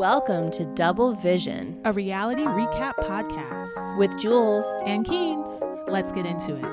Welcome to Double Vision a reality recap podcast with Jules. and Keenz. Let's get into it.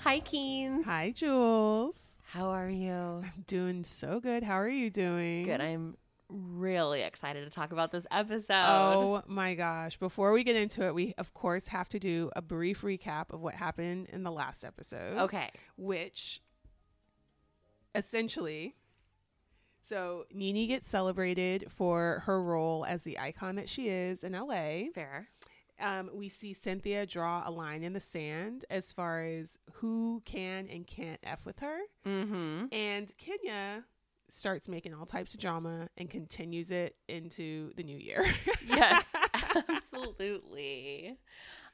Hi, Keenz. Hi, Jules. How are you? I'm doing so good. How are you doing? Good. I'm really excited to talk about this episode. Oh my gosh. Before we get into it, we of course have to do a brief recap of what happened in the last episode. okay. Which essentially so Nene gets celebrated for her role as the icon that she is in LA. Fair. Um, we see Cynthia draw a line in the sand as far as who can and can't F with her. Mm-hmm. And Kenya starts making all types of drama and continues it into the new year. Yes, absolutely.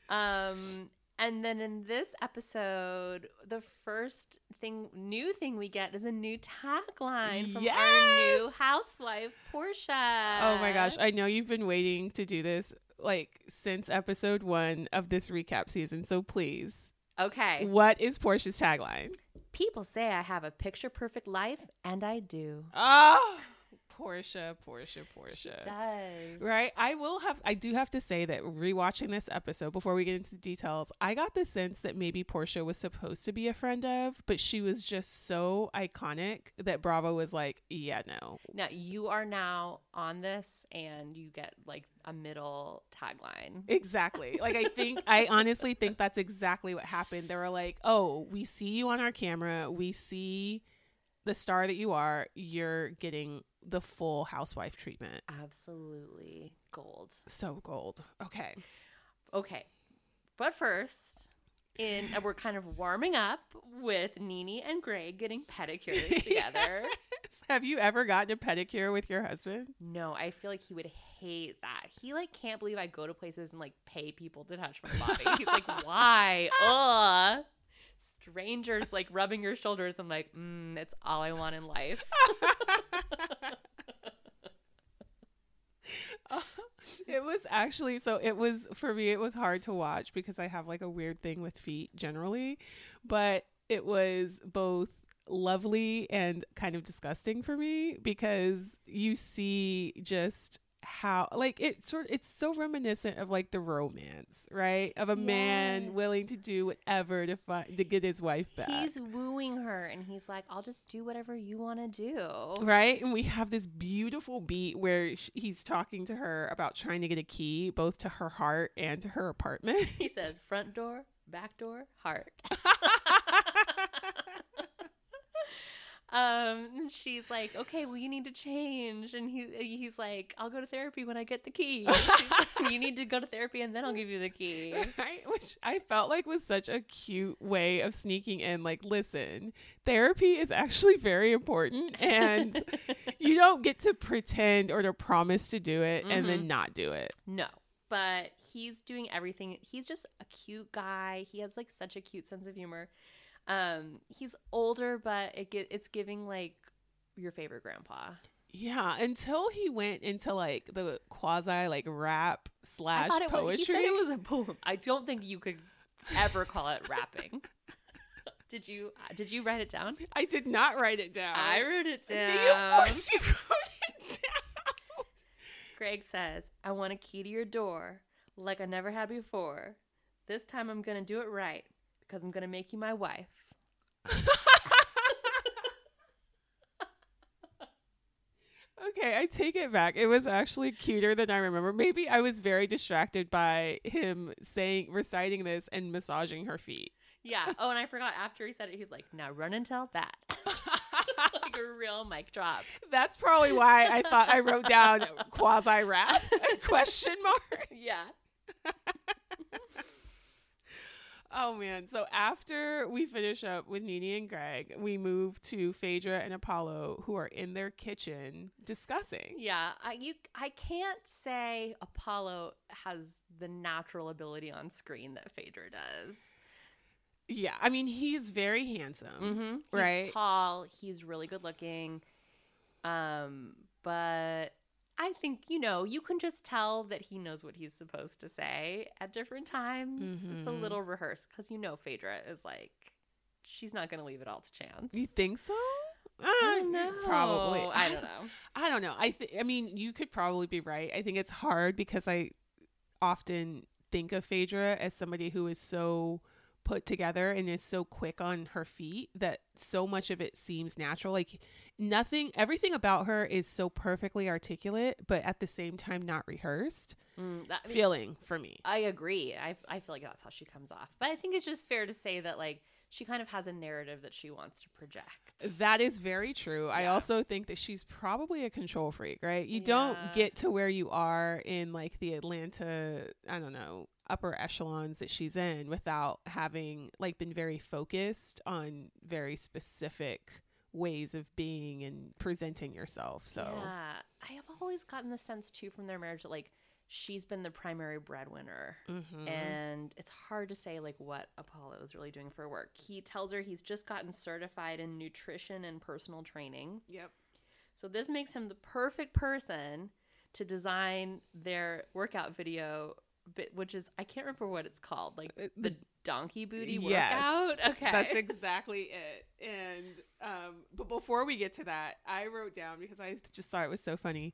Um, and then in this episode, the first thing, new thing we get is a new tagline from our new housewife, Porsha. oh my gosh. I know you've been waiting to do this like since episode one of this recap season. So please, Okay. what is Porsha's tagline? People say I have a picture perfect life, and I do. Oh, Porsha, Porsha, Porsha. Does. Right. I will have, I do have to say that rewatching this episode before we get into the details, I got the sense that maybe Porsha was supposed to be a friend of, but she was just so iconic that Bravo was like, yeah, no. Now you are now on this, and you get like a middle tagline. Exactly. Like, I think, I honestly think that's exactly what happened. They were like, oh, we see you on our camera. We see the star that you are. You're getting the full housewife treatment. Absolutely gold. So gold. Okay. Okay, but first, in and we're kind of warming up with Nene and Greg getting pedicures together. Have you ever gotten a pedicure with your husband? No, I feel like he would hate that. He like can't believe I go to places and like pay people to touch my body. He's like, why? Ugh. Strangers like rubbing your shoulders. I'm like, mm, it's all I want in life. it was actually so it was for me it was hard to watch because I have like a weird thing with feet generally, but it was both lovely and kind of disgusting for me because you see just how like it sort it's so reminiscent of like the romance, right? Of a man willing to do whatever to find to get his wife back. He's wooing her and he's like, I'll just do whatever you want to do. Right. And we have this beautiful beat where sh- he's talking to her about trying to get a key both to her heart and to her apartment. He says, front door, back door, heart. um she's like okay well you need to change. And he uh, he's like i'll go to therapy when i get the key. Like, you need to go to therapy and then i'll give you the key. Right? Which I felt like was such a cute way of sneaking in. Like, listen, therapy is actually very important, mm. and you don't get to pretend or to promise to do it and then mm-hmm. not do it. no but he's doing everything. He's just a cute guy. He has like such a cute sense of humor um he's older but it get, it's giving like your favorite grandpa Yeah, until he went into like the quasi like rap I slash it was, poetry. he said it was a poem. I don't think you could ever call it rapping. did you? Did you write it down? I did not write it down. I wrote it down. Of course you wrote it down. Greg says, "I want a key to your door, like I never had before. This time I'm gonna do it right because I'm gonna make you my wife." Okay, I take it back. It was actually cuter than I remember. Maybe I was very distracted by him saying, reciting this and massaging her feet. Yeah. Oh, and I forgot. After he said it, he's like, "Now run and tell that." like a real mic drop. That's probably why I thought I wrote down quasi rap question mark. Yeah. Oh man! So after we finish up with Nene and Greg, we move to Phaedra and Apollo, who are in their kitchen discussing. Yeah, I you I can't say Apollo has the natural ability on screen that Phaedra does. Yeah, I mean he's very handsome. Mm-hmm. He's Right. tall. He's really good looking. Um, but I think you know you can just tell that he knows what he's supposed to say at different times. It's a Mhm. little rehearsed because you know Phaedra is like she's not going to leave it all to chance. You think so? I Uh, don't know. Probably. I don't know. I don't know. I th- I mean, you could probably be right. I think it's hard because I often think of Phaedra as somebody who is so put together and is so quick on her feet that so much of it seems natural. Like nothing, everything about her is so perfectly articulate, but at the same time not rehearsed. Mm, that, I mean, Feeling for me. I agree. I, I feel like that's how she comes off. But I think it's just fair to say that like she kind of has a narrative that she wants to project. That is very true. I also think that she's probably a control freak, right? You Yeah. don't get to where you are in like the Atlanta, I don't know, upper echelons that she's in without having like been very focused on very specific ways of being and presenting yourself. So Yeah, I have always gotten the sense too from their marriage that like she's been the primary breadwinner, Mhm. and it's hard to say like what Apollo is really doing for work. He tells her he's just gotten certified in nutrition and personal training, yep. so this makes him the perfect person to design their workout video, which is I can't remember what it's called, like Uh, the donkey booty Yes. workout. Okay, That's exactly it. And um, but before we get to that, I wrote down because I just thought it was so funny.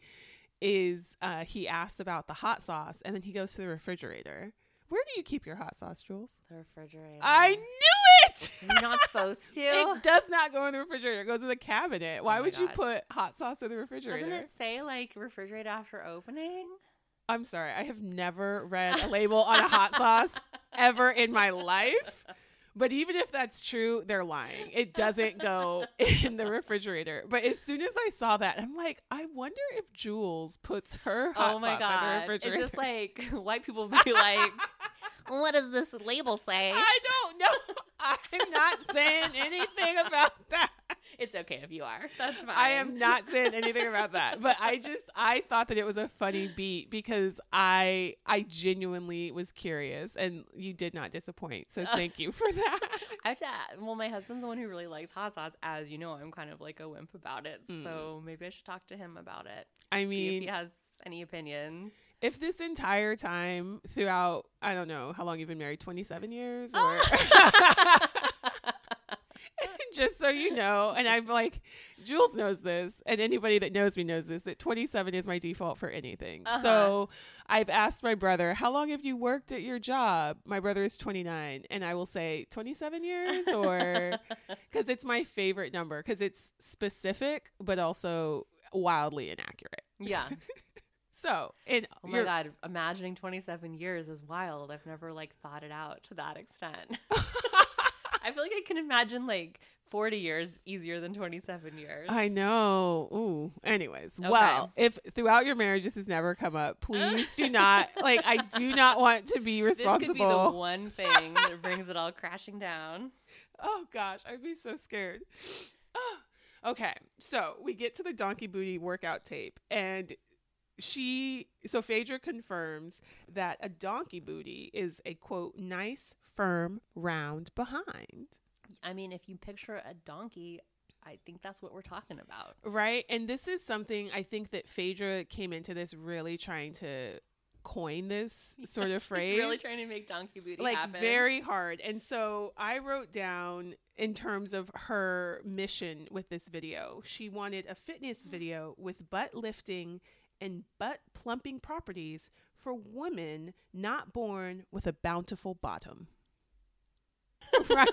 Is uh, he asks about the hot sauce, and then he goes to the refrigerator. Where do you keep your hot sauce, Jules? the refrigerator. I knew it. You're not supposed to. It does not go in the refrigerator. It goes in the cabinet. Why Oh my would you put hot sauce in the refrigerator? Doesn't it say like refrigerate after opening? I'm sorry. I have never read a label on a hot sauce ever in my life. But even if that's true, they're lying. It doesn't go in the refrigerator. But as soon as I saw that, I'm like, I wonder if Jules puts her oh hot oh my sauce in the god! Is refrigerator. this like white people be like, what does this label say? I don't know. I'm not saying anything about that. It's okay if you are. That's fine. I am not saying anything about that. But I just I thought that it was a funny beat because I I genuinely was curious and you did not disappoint. So thank you for that. I have to. add- Well, my husband's the one who really likes hot sauce. As you know, I'm kind of like a wimp about it. So maybe I should talk to him about it. I mean, he has any opinions. if this entire time throughout I don't know how long you've been married, 27 years or Ah! just so you know, and I'm like, Jules knows this, and anybody that knows me knows this, that 27 is my default for anything. Uh-huh. So I've asked my brother, How long have you worked at your job? My brother is 29, and I will say 27 years, or because it's my favorite number, because it's specific, but also wildly inaccurate. yeah. So, and Oh my god, imagining 27 years is wild. I've never like thought it out to that extent. I feel like I can imagine like 40 years easier than 27 years. I know. Ooh. Anyways, Okay. well, if throughout your marriage this has never come up, please do not like. I do not want to be responsible. This could be the one thing that brings it all crashing down. Oh gosh, I'd be so scared. Oh. okay, so we get to the donkey booty workout tape, and she, so Phaedra confirms that a donkey booty is a quote nice, firm, round behind. I mean, if you picture a donkey, I think that's what we're talking about. Right. And this is something I think that Phaedra came into this really trying to coin this sort of phrase. Really trying to make donkey booty like happen. very hard. And so I wrote down in terms of her mission with this video, she wanted a fitness mm. video with butt lifting and butt plumping properties for women not born with a bountiful bottom. right?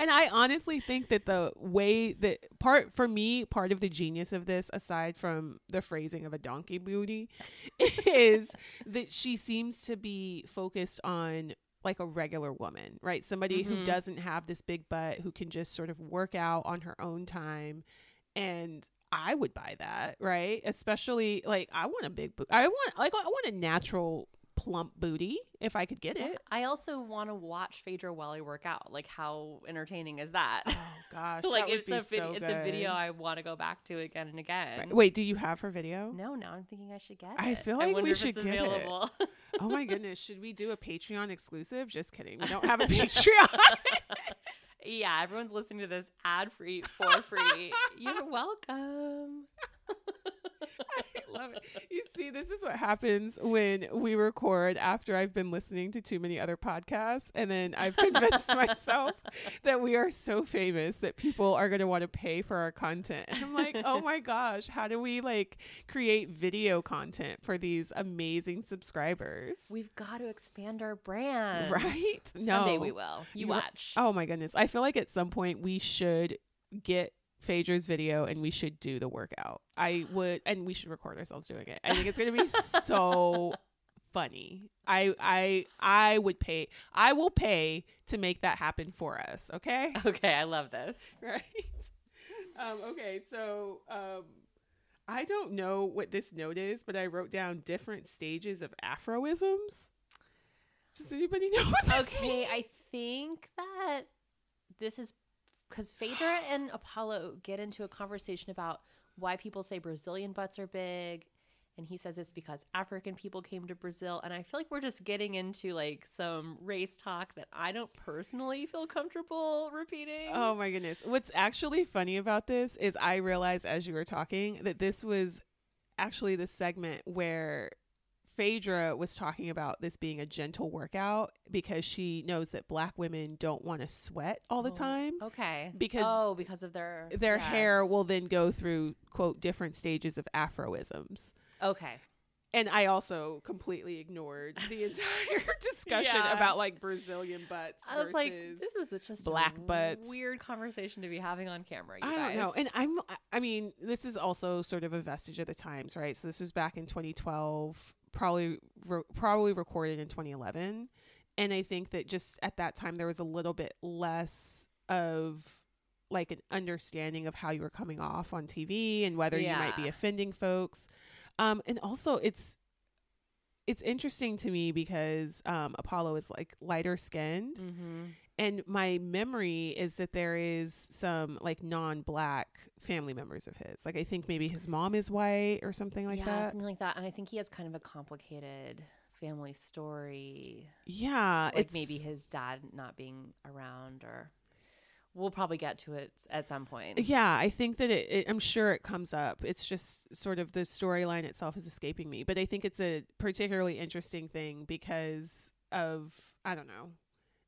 And I honestly think that the way that part for me, part of the genius of this, aside from the phrasing of a donkey booty, is that she seems to be focused on like a regular woman, right? Somebody who Mhm. doesn't have this big butt, who can just sort of work out on her own time. And I would buy that, right? Especially like I want a big boot. I want like I want a natural plump booty if I could get it. I also want to watch Phaedra while I work out. Like, how entertaining is that? Oh gosh, like, that would it's a vid- so it's a video. I want to go back to again and again. Right. Wait, do you have her video? No, now I'm thinking I should get it. I feel like wonder we should it's get it. Oh my goodness, should we do a Patreon exclusive? Just kidding. We don't have a Patreon. yeah, everyone's listening to this ad free for free. You're welcome. Love it. You see, this is what happens when we record after I've been listening to too many other podcasts, and then I've convinced myself that we are so famous that people are going to want to pay for our content. And I'm like, oh my gosh, how do we like create video content for these amazing subscribers? We've got to expand our brand. right? No. Someday we will. You, You- watch. Oh my goodness. I feel like at some point we should get Phaedra's video and we should do the workout. I would and we should record ourselves doing it. I think it's gonna be so funny. I I I would pay I will pay to make that happen for us, okay? Okay, I love this. right. Um, okay, so um I don't know what this note is, but I wrote down different stages of Afroisms. Does anybody know what this Okay? I think that this is because Phaedra and Apollo get into a conversation about why people say Brazilian butts are big. And he says it's because African people came to Brazil. And I feel like we're just getting into like some race talk that I don't personally feel comfortable repeating. Oh my goodness. What's actually funny about this is I realized as you were talking that this was actually the segment where Phaedra was talking about this being a gentle workout because she knows that black women don't want to sweat all the Oh, time. Okay. Because oh, because of their Their hair will then go through quote different stages of Afroisms. Okay. And I also completely ignored the entire discussion Yeah. about like Brazilian butts. I was like, this is a- just black a butts. weird conversation to be having on camera. You I guys. don't know. And I'm I mean, this is also sort of a vestige of the times, right? So this was back in 2012, probably re- probably recorded in 2011. And I think that just at that time there was a little bit less of like an understanding of how you were coming off on TV and whether you might be offending folks. Um and also it's it's interesting to me because um Apollo is like lighter skinned mm-hmm. And my memory is that there is some like non-black family members of his like i think maybe his mom is white or something like yeah, that something like that. And I think he has kind of a complicated family story, yeah like maybe his dad not being around, or we'll probably get to it at some point. yeah i think that it, it i'm sure it comes up it's just sort of the storyline itself is escaping me but i think it's a particularly interesting thing because of i don't know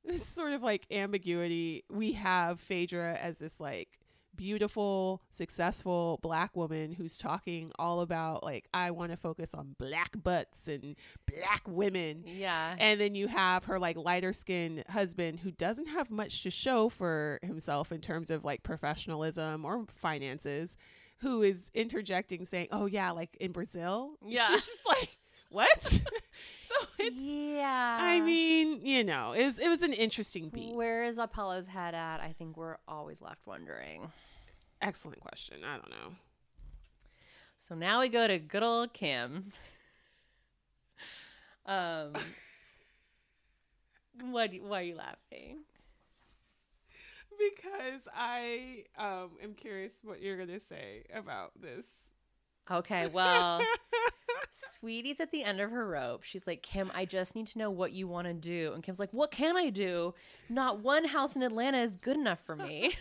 this sort of like ambiguity we have phaedra as this like beautiful successful black woman who's talking all about like i want to focus on black butts and black women Yeah. and then you have her like lighter skinned husband who doesn't have much to show for himself in terms of like professionalism or finances, who is interjecting saying, Oh yeah, like in Brazil. Yeah. She's just like, What? so it's yeah. I mean, you know, it was it was an interesting beat. where is Apollo's head at? I think we're always left wondering. Excellent question. I don't know. So now we go to good old Kim. Um, what? Why are you laughing? Because I um am curious what you're gonna say about this. Okay, well, Sweetie's at the end of her rope. She's like, Kim, I just need to know what you want to do. And Kim's like, What can I do? Not one house in Atlanta is good enough for me.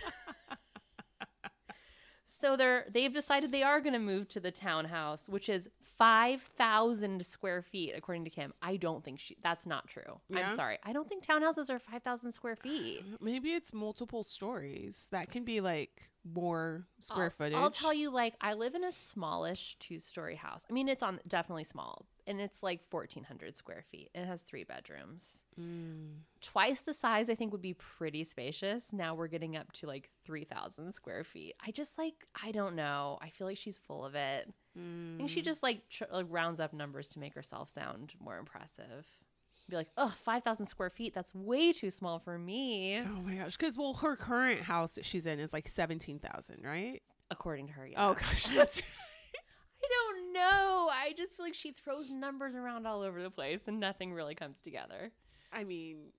so they're they've decided they are going to move to the townhouse, which is five thousand square feet, according to Kim. I don't think she. That's not true. Yeah? I'm sorry. I don't think townhouses are five thousand square feet. Maybe it's multiple stories. That can be like more square I'll, footage. I'll tell you, like, I live in a smallish two story house. I mean, it's on definitely small, and it's like 1,400 square feet, and it has three bedrooms. Mm. Twice the size, I think, would be pretty spacious. Now we're getting up to like 3,000 square feet. I just like, I don't know. I feel like she's full of it. I think she just like, tr- like rounds up numbers to make herself sound more impressive. Be like, oh, 5,000 square feet. That's way too small for me. Oh my gosh! Because well, her current house that she's in is like seventeen thousand, right? According to her, yeah. Oh gosh, that's I don't know. I just feel like she throws numbers around all over the place and nothing really comes together. I mean,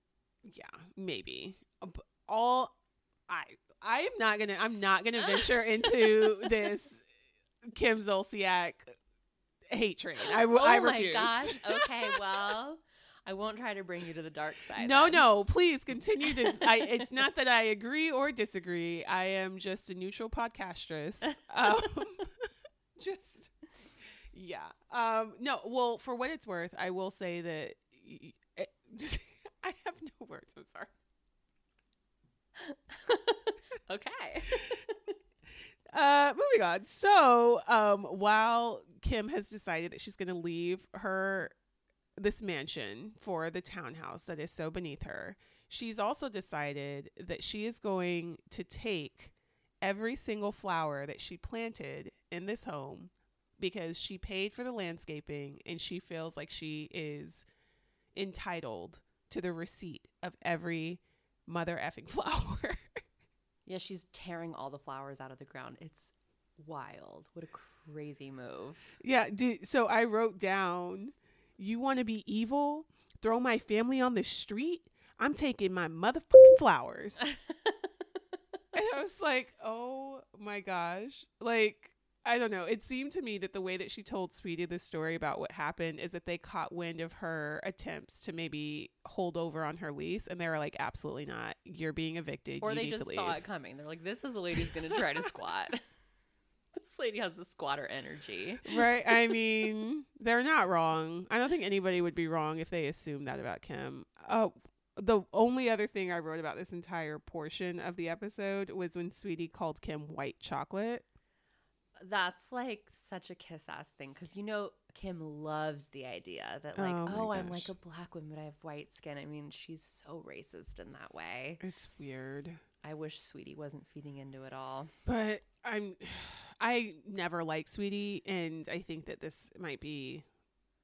yeah, maybe. Uh, b- All I I am not gonna I'm not gonna venture into this Kim Zolciak hate train. I, oh I my refuse. gosh. Okay, well, I won't try to bring you to the dark side. No, then. no, please continue to. I, it's not that I agree or disagree. I am just a neutral podcastress. Um, just, yeah. Um, no, well, for what it's worth, I will say that I have no words. I'm sorry. okay. Uh, moving on. So, um, while Kim has decided that she's going to leave her this mansion for the townhouse that is so beneath her, she's also decided that she is going to take every single flower that she planted in this home because she paid for the landscaping and she feels like she is entitled to the receipt of every mother effing flower. Yeah, she's tearing all the flowers out of the ground. It's wild. What a crazy move. Yeah, do, so I wrote down, you want to be evil? Throw my family on the street? I'm taking my motherfucking flowers. and I was like, oh my gosh. Like, I don't know. It seemed to me that the way that she told Sweetie the story about what happened is that they caught wind of her attempts to maybe hold over on her lease, and they were like, absolutely not. You're being evicted. or You they just saw leave." it coming. They're like, this is a lady's going to try to squat. this lady has the squatter energy. right? I mean, they're not wrong. I don't think anybody would be wrong if they assumed that about Kim. Oh, the only other thing I wrote about this entire portion of the episode was when Sweetie called Kim white chocolate. That's like such a kiss ass thing because you know Kim loves the idea that like Oh oh, I'm like a black woman but I have white skin. I mean she's so racist in that way. It's weird. I wish Sweetie wasn't feeding into it all. But I'm I never like Sweetie and I think that this might be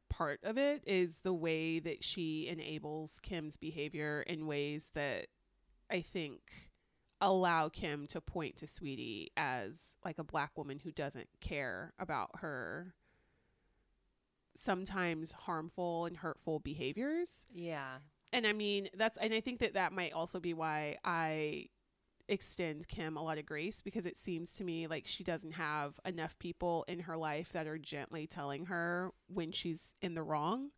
part of it is the way that she enables Kim's behavior in ways that I think allow Kim to point to Sweetie as like a black woman who doesn't care about her sometimes harmful and hurtful behaviors Yeah. and I mean that's and I think that that might also be why I extend Kim a lot of grace because it seems to me like she doesn't have enough people in her life that are gently telling her when she's in the wrong.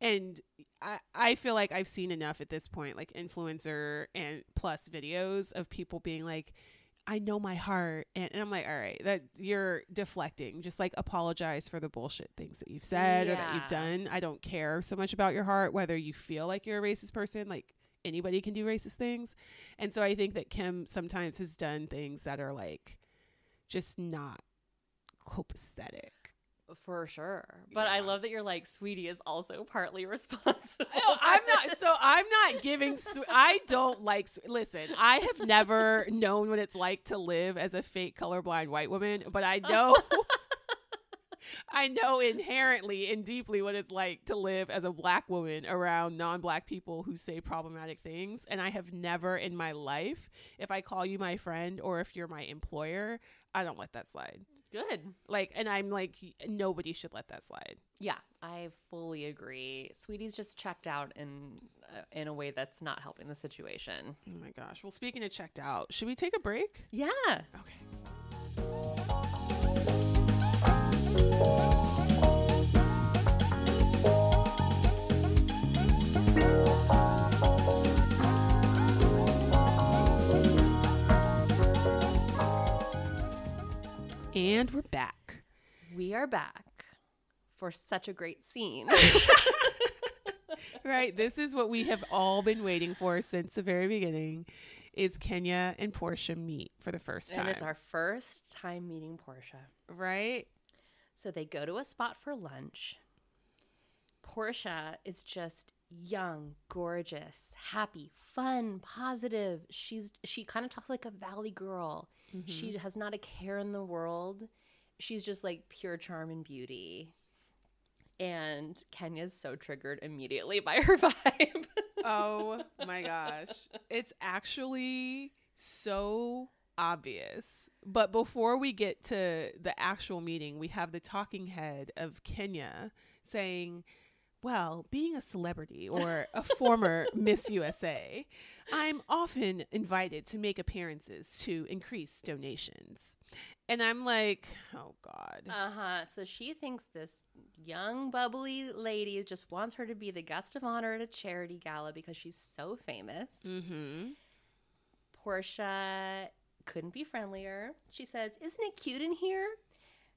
And I, I feel like I've seen enough at this point, like influencer and plus videos of people being like, I know my heart. And, and I'm like, all right, that you're deflecting. Just like apologize for the bullshit things that you've said or that you've done. I don't care so much about your heart, whether you feel like you're a racist person. Like anybody can do racist things. And so I think that Kim sometimes has done things that are like just not copacetic. For sure. But I love that you're like, Sweetie is also partly responsible. Oh, I'm not. So I'm not giving. Swe- I don't like. Swe- Listen, I have never known what it's like to live as a fake colorblind white woman, but I know. I know inherently and deeply what it's like to live as a black woman around non-black people who say problematic things, and I have never in my life, if I call you my friend or if you're my employer, I don't let that slide. Good. Like, and I'm like, nobody should let that slide. Yeah, I fully agree. Sweetie's just checked out in uh, in a way that's not helping the situation. Oh my gosh. Well, speaking of checked out, should we take a break? Yeah. Okay. And we're back. We are back for such a great scene. Right, this is what we have all been waiting for since the very beginning is Kenya and Porsha meet for the first time. and it's our first time meeting Porsha. right? So they go to a spot for lunch. Porsha is just young, gorgeous, happy, fun, positive. She's she kind of talks like a valley girl. Mm-hmm. She has not a care in the world. She's just like pure charm and beauty. And Kenya's so triggered immediately by her vibe. oh my gosh. It's actually so obvious. But before we get to the actual meeting, we have the talking head of Kenya saying, well, being a celebrity or a former Miss USA, I'm often invited to make appearances to increase donations. And I'm like, oh God. Uh huh. So she thinks this young, bubbly lady just wants her to be the guest of honor at a charity gala because she's so famous. Mm-hmm. Porsha couldn't be friendlier. She says, Isn't it cute in here?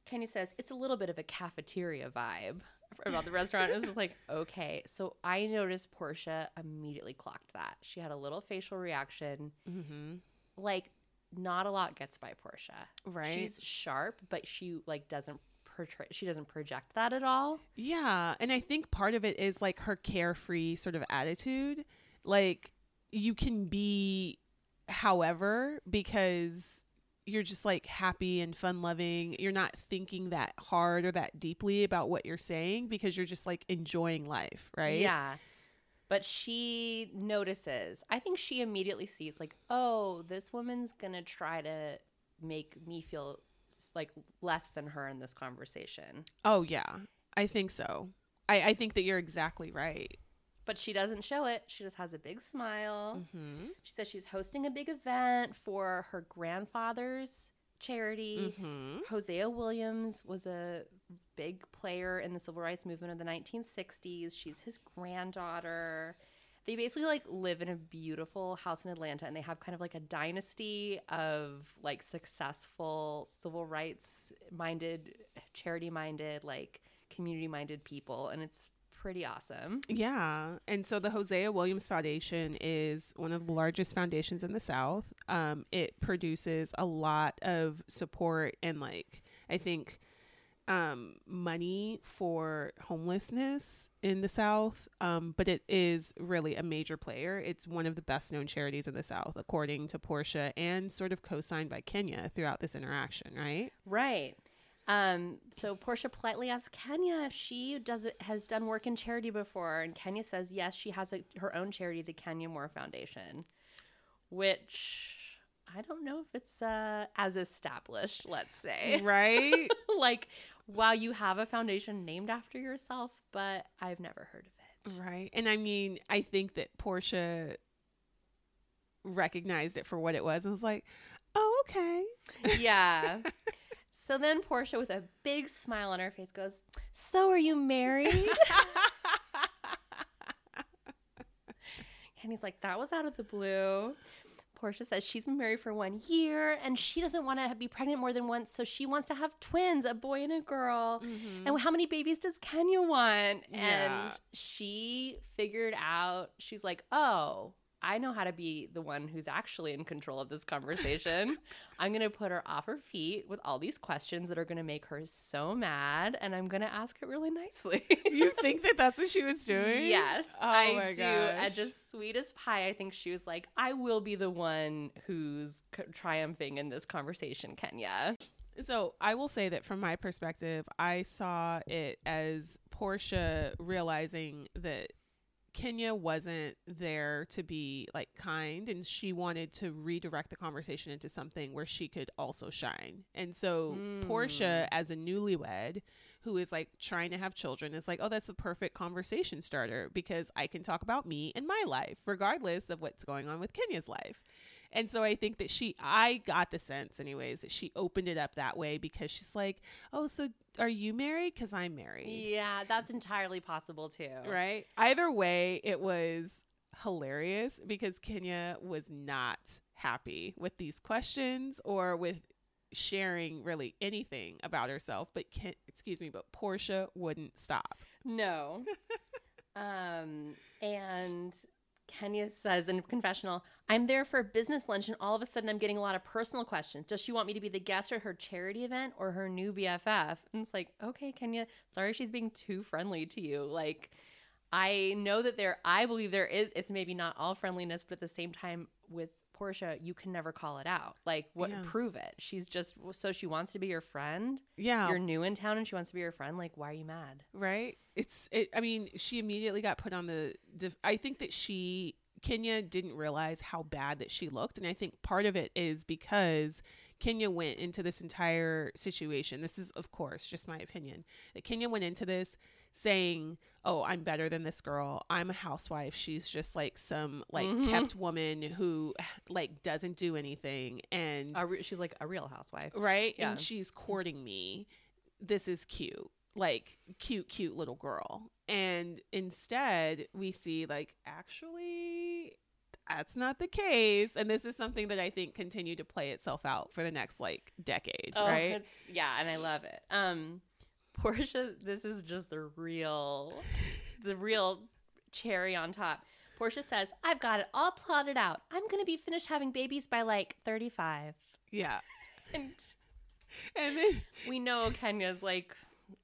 Kenny says, It's a little bit of a cafeteria vibe about the restaurant. It was just like, okay. So I noticed Porsha immediately clocked that. She had a little facial reaction. Mm-hmm. Like, not a lot gets by Porsha. Right. She's sharp, but she like doesn't portray she doesn't project that at all. Yeah. And I think part of it is like her carefree sort of attitude. Like you can be however because you're just like happy and fun loving. You're not thinking that hard or that deeply about what you're saying because you're just like enjoying life, right? Yeah. But she notices. I think she immediately sees, like, oh, this woman's going to try to make me feel like less than her in this conversation. Oh yeah. I think so. I, I think that you're exactly right. But she doesn't show it. She just has a big smile. Mm-hmm. She says she's hosting a big event for her grandfather's charity. Mm-hmm. Hosea Williams was a big player in the civil rights movement of the 1960s. She's his granddaughter. They basically like live in a beautiful house in Atlanta and they have kind of like a dynasty of like successful civil rights minded, charity minded, like community minded people and it's pretty awesome. Yeah. And so the Hosea Williams Foundation is one of the largest foundations in the South. Um, it produces a lot of support and, like, I think um, money for homelessness in the South. Um, but it is really a major player. It's one of the best known charities in the South, according to Porsha, and sort of co signed by Kenya throughout this interaction, right? Right. Um, so Porsha politely asks Kenya if she does it, has done work in charity before, and Kenya says yes, she has a, her own charity, the Kenya Moore Foundation, which I don't know if it's uh, as established. Let's say, Right? like, while you have a foundation named after yourself, but I've never heard of it. Right. And I mean, I think that Porsha recognized it for what it was and was like, oh, okay. Yeah. so then Porsha, with a big smile on her face, goes, "So are you married?" Kenny's like, that was out of the blue. Porsha says she's been married for one year and she doesn't want to be pregnant more than once, so she wants to have twins, a boy and a girl. Mm-hmm. And how many babies does Kenya want? Yeah. And she figured out, she's like, oh, I know how to be the one who's actually in control of this conversation. I'm going to put her off her feet with all these questions that are going to make her so mad, and I'm going to ask it really nicely. you think that that's what she was doing? Yes, Oh I my do. Gosh. just sweet as pie, I think she was like, I will be the one who's c- triumphing in this conversation, Kenya. So I will say that from my perspective, I saw it as Porsha realizing that Kenya wasn't there to be like kind and she wanted to redirect the conversation into something where she could also shine. And so Porsha hmm. as a newlywed who is like trying to have children is like, "Oh, that's a perfect conversation starter because I can talk about me and my life regardless of what's going on with Kenya's life." And so I think that she, I got the sense, anyways, that she opened it up that way because she's like, oh, so are you married? Because I'm married. Yeah, that's entirely possible too. Right. Either way, it was hilarious because Kenya was not happy with these questions or with sharing really anything about herself. But, Ken, excuse me, but Porsha wouldn't stop. No. um, and Kenya says in confessional, I'm there for a business lunch, and all of a sudden I'm getting a lot of personal questions. Does she want me to be the guest at her charity event or her new BFF? And it's like, okay, Kenya, sorry she's being too friendly to you. Like, I know that there, I believe there is, it's maybe not all friendliness, but at the same time, with Porsha, you can never call it out. Like, what, Yeah. prove it. She's just, so she wants to be your friend. Yeah. You're new in town and she wants to be your friend. Like, why are you mad? right it's it i mean she immediately got put on the def- i think that she Kenya didn't realize how bad that she looked. And I think part of it is because Kenya went into this entire situation. This is, of course, just my opinion. That Kenya went into this saying, "Oh, I'm better than this girl. I'm a housewife. She's just like some like Mhm. kept woman who like doesn't do anything and re- she's like a real housewife. right? Yeah. And she's courting me. This is cute. Like cute, cute little girl. And instead, we see like actually that's not the case. And this is something that I think continued to play itself out for the next like decade, Oh, right? it's yeah, and I love it. Um, Porsha, this is just the real, the real cherry on top. Porsha says, "I've got it all plotted out. I'm gonna be finished having babies by like 35." Yeah. And And then we know Kenya's like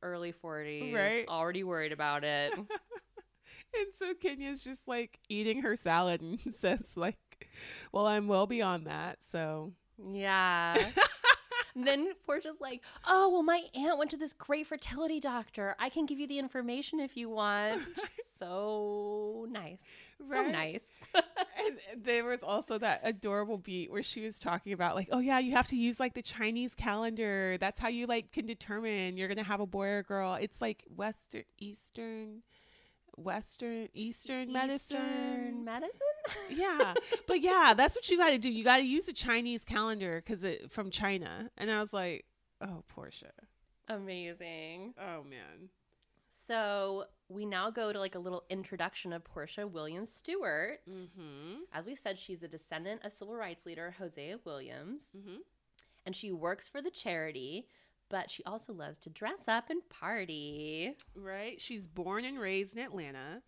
early 40s, Right. already worried about it. and so Kenya's just like eating her salad and says like, "Well, I'm well beyond that." So Yeah. Then Porsha's like, "Oh, well, my aunt went to this great fertility doctor. I can give you the information if you want." Just so nice, so nice. and there was also that adorable beat where she was talking about like, "Oh yeah, you have to use like the Chinese calendar. That's how you like can determine you're gonna have a boy or girl. It's like Western, Eastern, Western, Eastern medicine." Eastern medicine. yeah but yeah that's what you got to do you got to use a chinese calendar because it from china and i was like oh porsha Amazing. oh man So we now go to like a little introduction of Porsha Williams Stewart. mm-hmm As we've said, she's a descendant of civil rights leader Hosea Williams, mm-hmm and she works for the charity, but she also loves to dress up and party. right? She's born and raised in atlanta.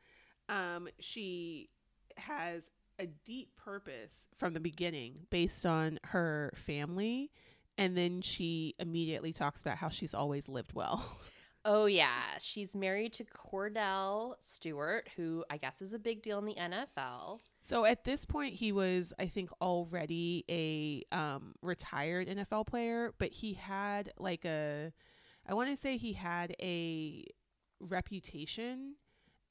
Um she has a deep purpose from the beginning based on her family and then she immediately talks about how she's always lived well Oh yeah, she's married to Kordell Stewart, who I guess is a big deal in the NFL. So at this point, he was, I think, already a um, retired NFL player, but he had like a, I want to say he had a reputation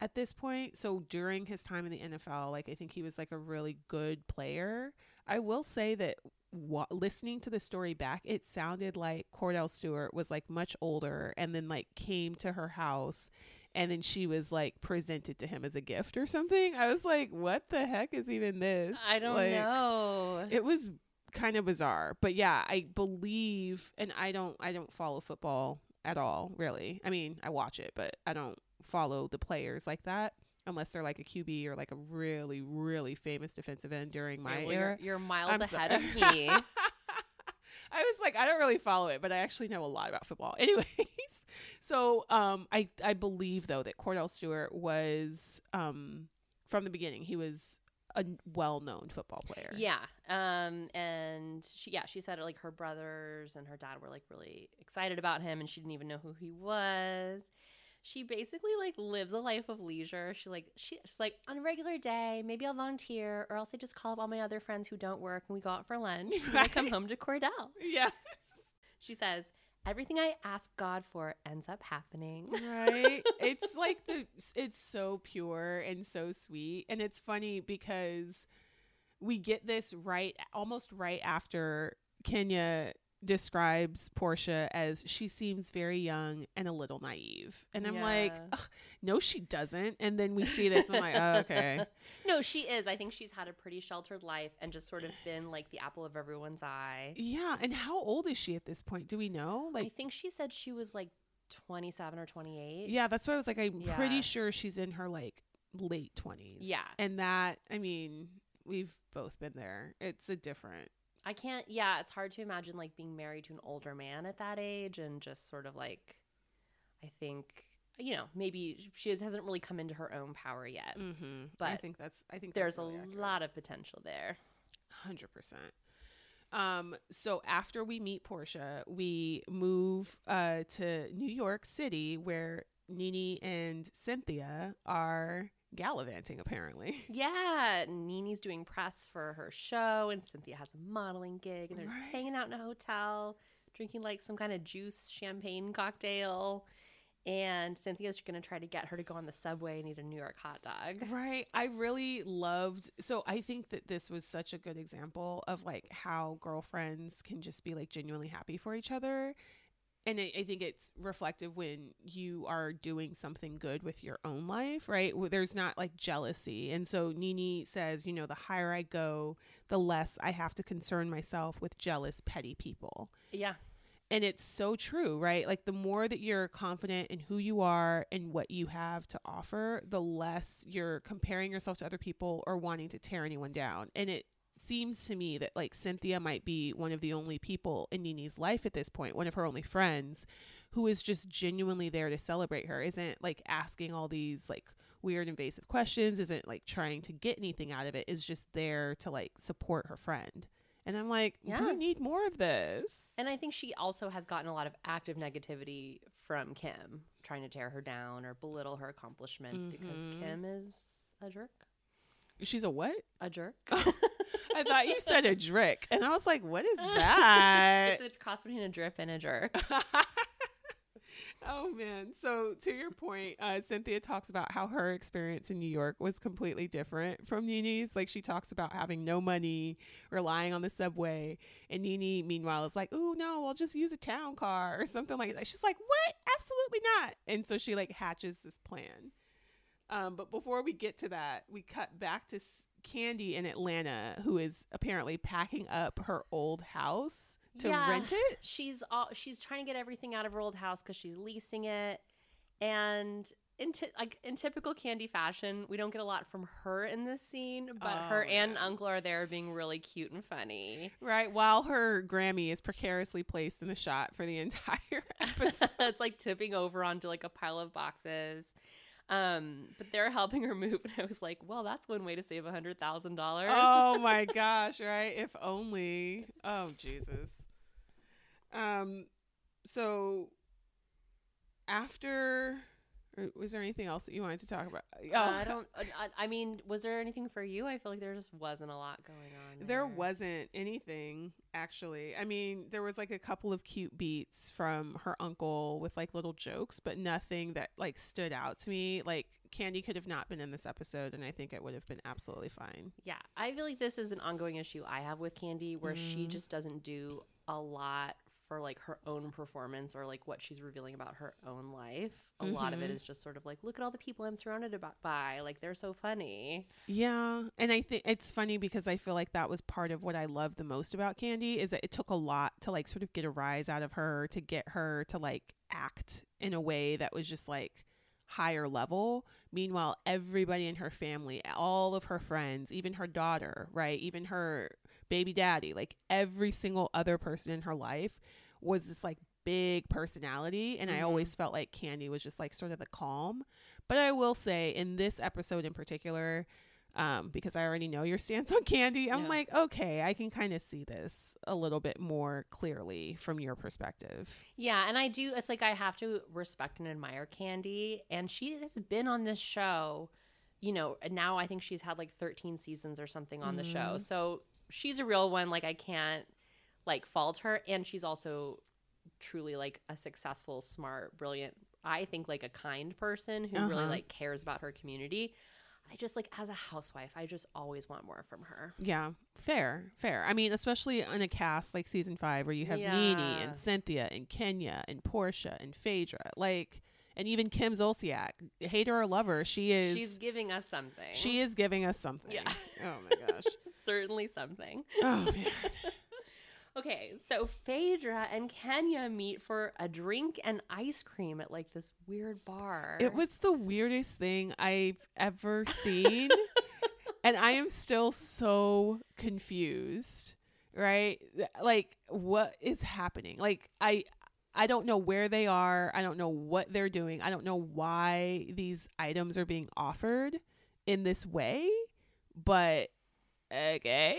at this point. So during his time in the NFL, like I think he was like a really good player. I will say that wa- listening to the story back, it sounded like Kordell Stewart was like much older and then like came to her house and then she was like presented to him as a gift or something. I was like, what the heck is even this? I don't Like, know. It was kind of bizarre. But yeah, I believe and I don't I don't follow football at all, really. I mean, I watch it, but I don't follow the players like that unless they're like a QB or like a really really famous defensive end during my Yeah, well, era. you're, you're miles I'm ahead of me. I was like, I don't really follow it, but I actually know a lot about football. Anyways, so um, I I believe though that Kordell Stewart was um from the beginning he was a well known football player. Yeah. Um and she yeah, she said like her brothers and her dad were like really excited about him and she didn't even know who he was. She basically like lives a life of leisure. She like she, she's like on a regular day, maybe I'll volunteer or else I just call up all my other friends who don't work and we go out for lunch. And I come home to Kordell. Yeah. She says, "Everything I ask God for ends up happening." right it's like the it's so pure and so sweet and it's funny because we get this right almost right after kenya describes porsha as she seems very young and a little naive and i'm like Yeah. "Ugh, no she doesn't and then we see this and i'm like oh, okay No, she is. I think she's had a pretty sheltered life and just sort of been like the apple of everyone's eye. yeah and how old is she at this point do we know Like, I think she said she was like 27 or 28. yeah that's why i was like i'm Yeah. pretty sure she's in her like late 20s Yeah. and that i mean we've both been there it's a different I can't, yeah, it's hard to imagine like being married to an older man at that age and just sort of like, I think, you know, maybe she hasn't really come into her own power yet. Mm-hmm. I think that's. I think There's that's a accurate. lot of potential there. Hundred percent. Um. So after we meet Porsha, we move uh to New York City, where Nene and Cynthia are gallivanting. Apparently. Yeah, Nene's doing press for her show, and Cynthia has a modeling gig, and they're just hanging out in a hotel, drinking like some kind of juice champagne cocktail. and Cynthia's going to try to get her to go on the subway and eat a New York hot dog. Right. I really loved so I think that this was such a good example of like how girlfriends can just be like genuinely happy for each other. And I, I think it's reflective when you are doing something good with your own life, right? There's not like jealousy. And so Nene says, you know, the higher I go, the less I have to concern myself with jealous, petty people. Yeah. And it's so true, right? Like the more that you're confident in who you are and what you have to offer, the less you're comparing yourself to other people or wanting to tear anyone down. And it seems to me that like Cynthia might be one of the only people in Nene's life at this point, one of her only friends who is just genuinely there to celebrate her, isn't like asking all these like weird invasive questions, isn't like trying to get anything out of it, is just there to like support her friend. And I'm like, Yeah. we need more of this. And I think she also has gotten a lot of active negativity from Kim, trying to tear her down or belittle her accomplishments because Mhm. Kim is a jerk. She's a what? A jerk. I thought you said a drick. And I was like, what is that? it's a cross between a drip and a jerk. oh man. So to your point, uh, Cynthia talks about how her experience in New York was completely different from Nene's. Like she talks about having no money, relying on the subway, and Nene, meanwhile, is like, "Oh no, I'll just use a town car or something like that." She's like, "What? Absolutely not!" And so she like hatches this plan. Um, but before we get to that, we cut back to Candy in Atlanta, who is apparently packing up her old house to Yeah. rent it. she's all, she's trying to get everything out of her old house because she's leasing it, and in ty- like in typical Candy fashion, we don't get a lot from her in this scene, but oh, her Oh, aunt and uncle are there being really cute and funny. Right, while her Grammy is precariously placed in the shot for the entire episode. it's like tipping over onto like a pile of boxes. Um, but they're helping her move, and I was like, "Well, that's one way to save a hundred thousand dollars." oh my gosh, right? If only. Oh Jesus. Um so after or was there anything else that you wanted to talk about? Uh, I don't. I, I mean, was there anything for you? I feel like there just wasn't a lot going on. There wasn't anything actually. I mean, there was like a couple of cute beats from her uncle with like little jokes, but nothing that like stood out to me. Like Candy could have not been in this episode, and I think it would have been absolutely fine. Yeah, I feel like this is an ongoing issue I have with Candy, where she Mhm. just doesn't do a lot for like her own performance or like what she's revealing about her own life. A lot of it Mhm. just sort of like, look at all the people I'm surrounded about by, like they're so funny. Yeah, and I think it's funny because I feel like that was part of what I love the most about Candy is that it took a lot to like sort of get a rise out of her to get her to like act in a way that was just like higher level. Meanwhile, everybody in her family, all of her friends, even her daughter, right, even her baby daddy, like every single other person in her life was this like big personality and I Mhm. always felt like Candy was just like sort of the calm. But I will say in this episode in particular, um, because I already know your stance on Candy, I'm Yeah. like, okay, I can kind of see this a little bit more clearly from your perspective. Yeah, and I do. It's like I have to respect and admire Candy, and she has been on this show. You know, now I think she's had like 13 seasons or something on the show. Mhm. So she's a real one. Like I can't like fault her, and she's also truly like a successful, smart, brilliant. I think like a kind person who really Uh-huh. like cares about her community. I just like as a housewife, I just always want more from her. Yeah, fair, fair. I mean, especially in a cast like season five where you have Yeah. and Cynthia and Kenya and Porsha and Phaedra, like, and even Kim Zolciak, hater or lover, she is. She's giving us something. she is giving us something. Yeah. Oh my gosh. certainly something. oh man. Okay, so Phaedra and Kenya meet for a drink and ice cream at like this weird bar. It was the weirdest thing I've ever seen. and I am still so confused, right? Like what is happening? Like I I don't know where they are. I don't know what they're doing. I don't know why these items are being offered in this way, but okay.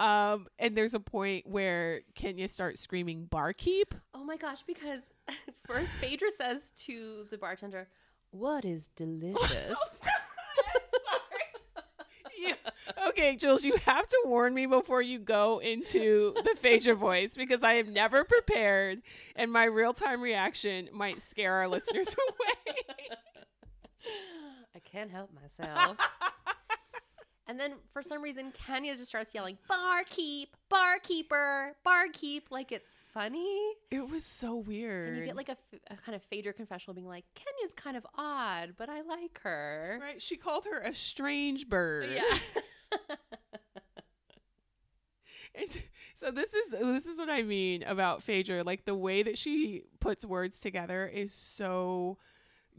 Um and there's a point where Kenya starts screaming barkeep. oh my gosh, because first Phaedra says to the bartender, "What is delicious?" You, okay, Jules, you have to warn me before you go into the Phaedra voice because I am never prepared and my real time reaction might scare our listeners away. I can't help myself. And then for some reason, Kenya just starts yelling, barkeep, barkeeper, barkeep, like it's funny. It was so weird. And you get like a kind of Phaedra confessional being like, Kenya's kind of odd, but I like her. right? She called her a strange bird. Yeah. And so this is this is what I mean about Phaedra. Like the way that she puts words together is so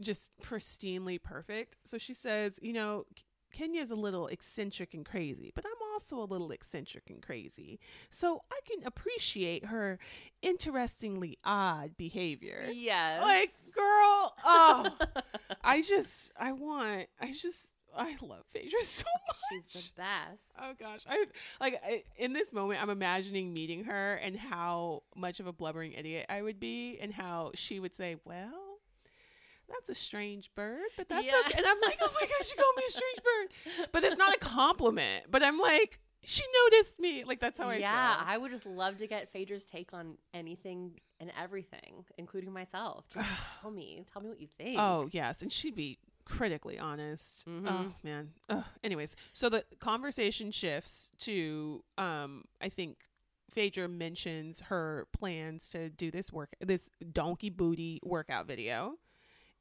just pristinely perfect. So she says, you know, Kenya's a little eccentric and crazy, but I'm also a little eccentric and crazy. So I can appreciate her interestingly odd behavior. yes. Like, girl, oh, I just, I want, I just, I love Phaedra so much. She's the best. Oh gosh, I like I, in this moment I'm imagining meeting her and how much of a blubbering idiot I would be and how she would say, "Well, that's a strange bird, but that's Yeah. okay." And I'm like, "Oh my gosh, she called me a strange bird." But it's not a compliment, but I'm like, "She noticed me." Like that's how I yeah, feel. I would just love to get Phaedra's take on anything and everything, including myself. Just tell me, tell me what you think. Oh yes, and she'd be critically honest. Mhm. Oh man. Ugh. Anyways, so the conversation shifts to um I think Phaedra mentions her plans to do this work this donkey booty workout video.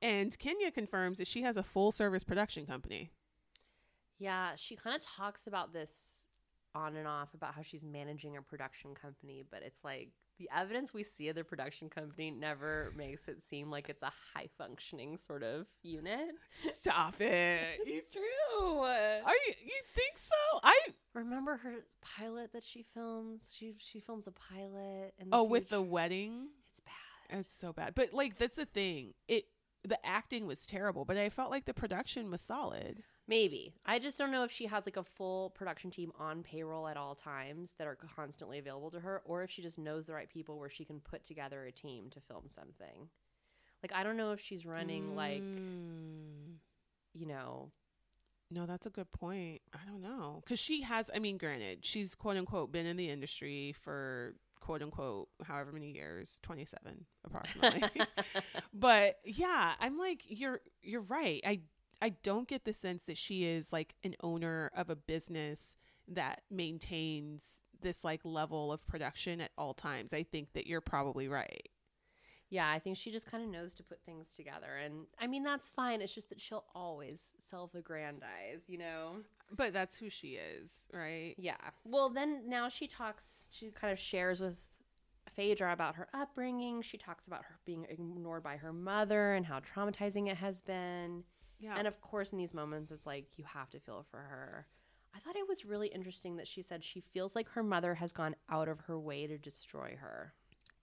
And Kenya confirms that she has a full service production company. Yeah, she kind of talks about this on and off about how she's managing a production company, but it's like the evidence we see of the production company never makes it seem like it's a high functioning sort of unit. Stop it. It's true. are you you think so? I Remember her pilot that she films? She she films a pilot and Oh, with the wedding? it's bad. It's so bad. But like that's the thing. It the acting was terrible, but I felt like the production was solid. Maybe. I just don't know if she has like a full production team on payroll at all times that are constantly available to her or if she just knows the right people where she can put together a team to film something. Like I don't know if she's running like, Mm. you know, No, that's a good point. I don't know. Because she has, I mean, granted, she's quote unquote been in the industry for quote unquote however many years 27 approximately. But yeah i'm like you're you're right. I i don't get the sense that she is like an owner of a business that maintains this like level of production at all times. I think that you're probably right yeah, I think she just kind of knows to put things together and I mean that's fine. It's just that she'll always self-aggrandize, you know. but that's who she is right Yeah. Well, then now she talks, she kind of shares with Phaedra about her upbringing. She talks about her being ignored by her mother and how traumatizing it has been. yeah And of course, in these moments, it's like you have to feel for her. I thought it was really interesting that she said she feels like her mother has gone out of her way to destroy her.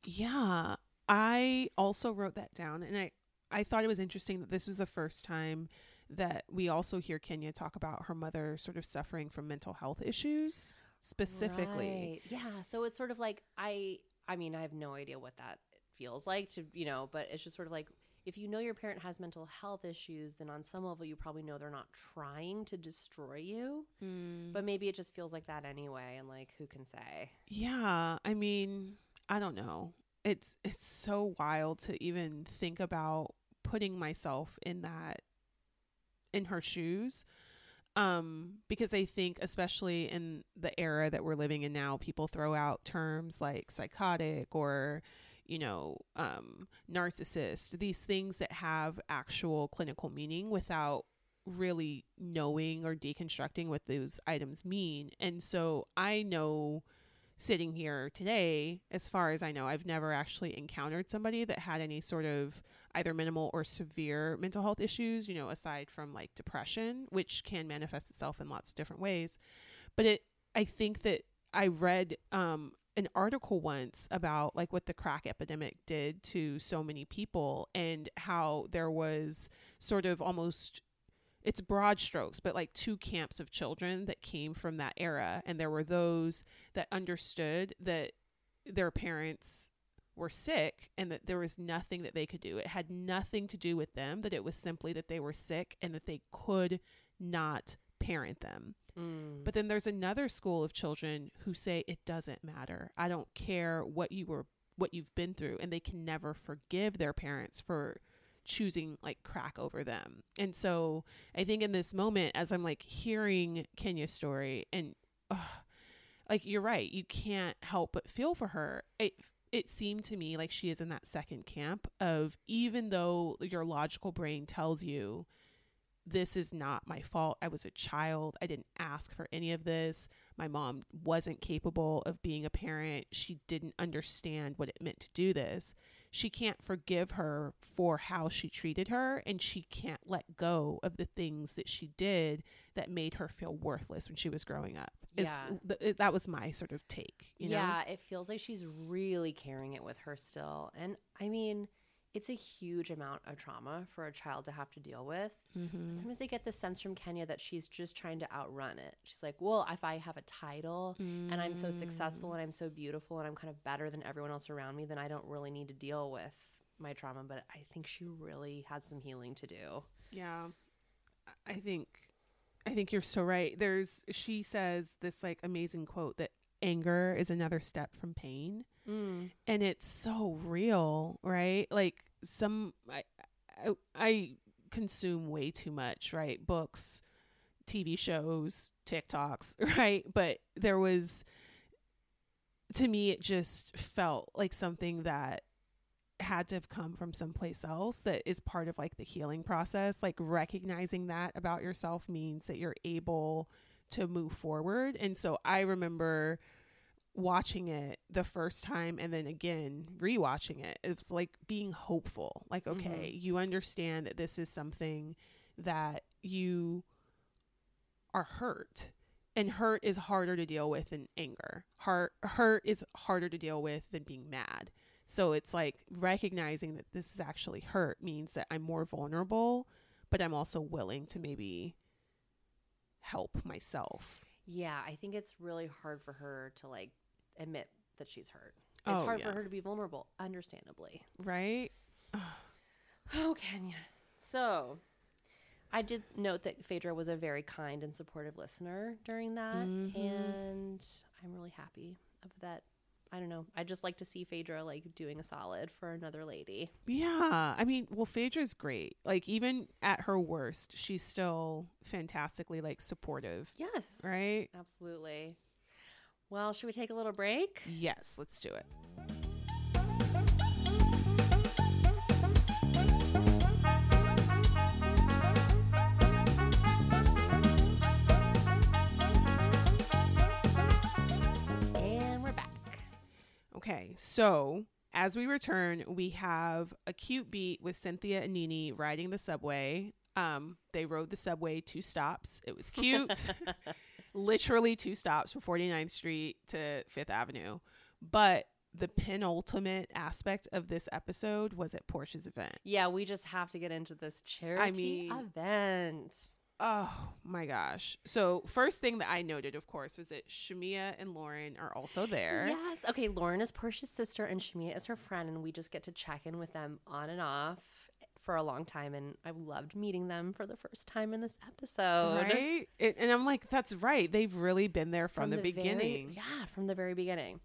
Yeah, I also wrote that down, and I I thought it was interesting that this was the first time that we also hear Kenya talk about her mother sort of suffering from mental health issues specifically. Right. Yeah. So it's sort of like I I mean, I have no idea what that feels like to, you know, but it's just sort of like if you know your parent has mental health issues, then on some level you probably know they're not trying to destroy you. Mm, But maybe it just feels like that anyway and like who can say? yeah, I mean, I don't know. It's it's so wild to even think about putting myself in that in her shoes. Um, because I think especially in the era that we're living in now, people throw out terms like psychotic or you know, um, narcissist, these things that have actual clinical meaning without really knowing or deconstructing what those items mean. And so I know sitting here today, as far as I know, I've never actually encountered somebody that had any sort of either minimal or severe mental health issues, you know, aside from like depression, which can manifest itself in lots of different ways. But it, I think that I read um, an article once about like what the crack epidemic did to so many people and how there was sort of almost it's broad strokes, but like two camps of children that came from that era. And there were those that understood that their parents were sick and that there was nothing that they could do. It had nothing to do with them, that it was simply that they were sick and that they could not parent them. Mm. But then there's another school of children who say it doesn't matter. I don't care what you were what you've been through and they can never forgive their parents for choosing like crack over them. And so I think in this moment as I'm like hearing Kenya's story and like you're right, you can't help but feel for her. It it seemed to me like she is in that second camp of even though your logical brain tells you this is not my fault. I was a child. I didn't ask for any of this. My mom wasn't capable of being a parent. She didn't understand what it meant to do this. She can't forgive her for how she treated her, and she can't let go of the things that she did that made her feel worthless when she was growing up. Yeah. Uh, th- that was my sort of take. You yeah, it feels like she's really carrying it with her still. And I mean, it's a huge amount of trauma for a child to have to deal with. Mm-hmm. Sometimes they get the sense from Kenya that she's just trying to outrun it. She's like, well, if I have a title and I'm so successful and I'm so beautiful and I'm kind of better than everyone else around me, then I don't really need to deal with my trauma. But I think she really has some healing to do. Yeah. I think I think you're so right. There's she says this like amazing quote that anger is another step from pain Mm. and it's so real, right? Like some I I, I consume way too much, right? Books, TV shows, TikToks, right? But there was to me it just felt like something that had to have come from someplace else that is part of like the healing process like recognizing that about yourself means that you're able to move forward. And so i remember watching it the first time and then again rewatching it. It's like being hopeful like mm-hmm. okay you understand that this is something that you are hurt and hurt is harder to deal with than anger. Hurt hurt is harder to deal with than being mad. So it's like recognizing that this is actually hurt means that i'm more vulnerable but i'm also willing to maybe help myself Yeah, I think it's really hard for her to like admit that she's hurt. It's Oh, hard yeah. for her to be vulnerable, understandably. right Oh, Kenya. So, I did note that Phaedra was a very kind and supportive listener during that, Mhm. and I'm really happy of that. I don't know. I just like to see Phaedra like doing a solid for another lady. Yeah, I mean, well, Phaedra's great. Like even at her worst, she's still fantastically like supportive, Yes. right? Absolutely. Well, should we take a little break? Yes, let's do it. Okay, so as we return, we have a cute beat with Cynthia and Nene riding the subway. Um, they rode the subway two stops. It was cute. Literally two stops from 49th Street to Fifth Avenue. But the penultimate aspect of this episode was at Porsha's event. Yeah, we just have to get into this charity mean- event. Oh my gosh. So, first thing that I noted, of course, was that Shamea and Lauren are also there. Yes. Okay, Lauren is Porsha's sister and Shamea is her friend, and we just get to check in with them on and off for a long time. And I loved meeting them for the first time in this episode. Right? It, and I'm like, that's right. They've really been there from, the, very- beginning. yeah, from the very beginning.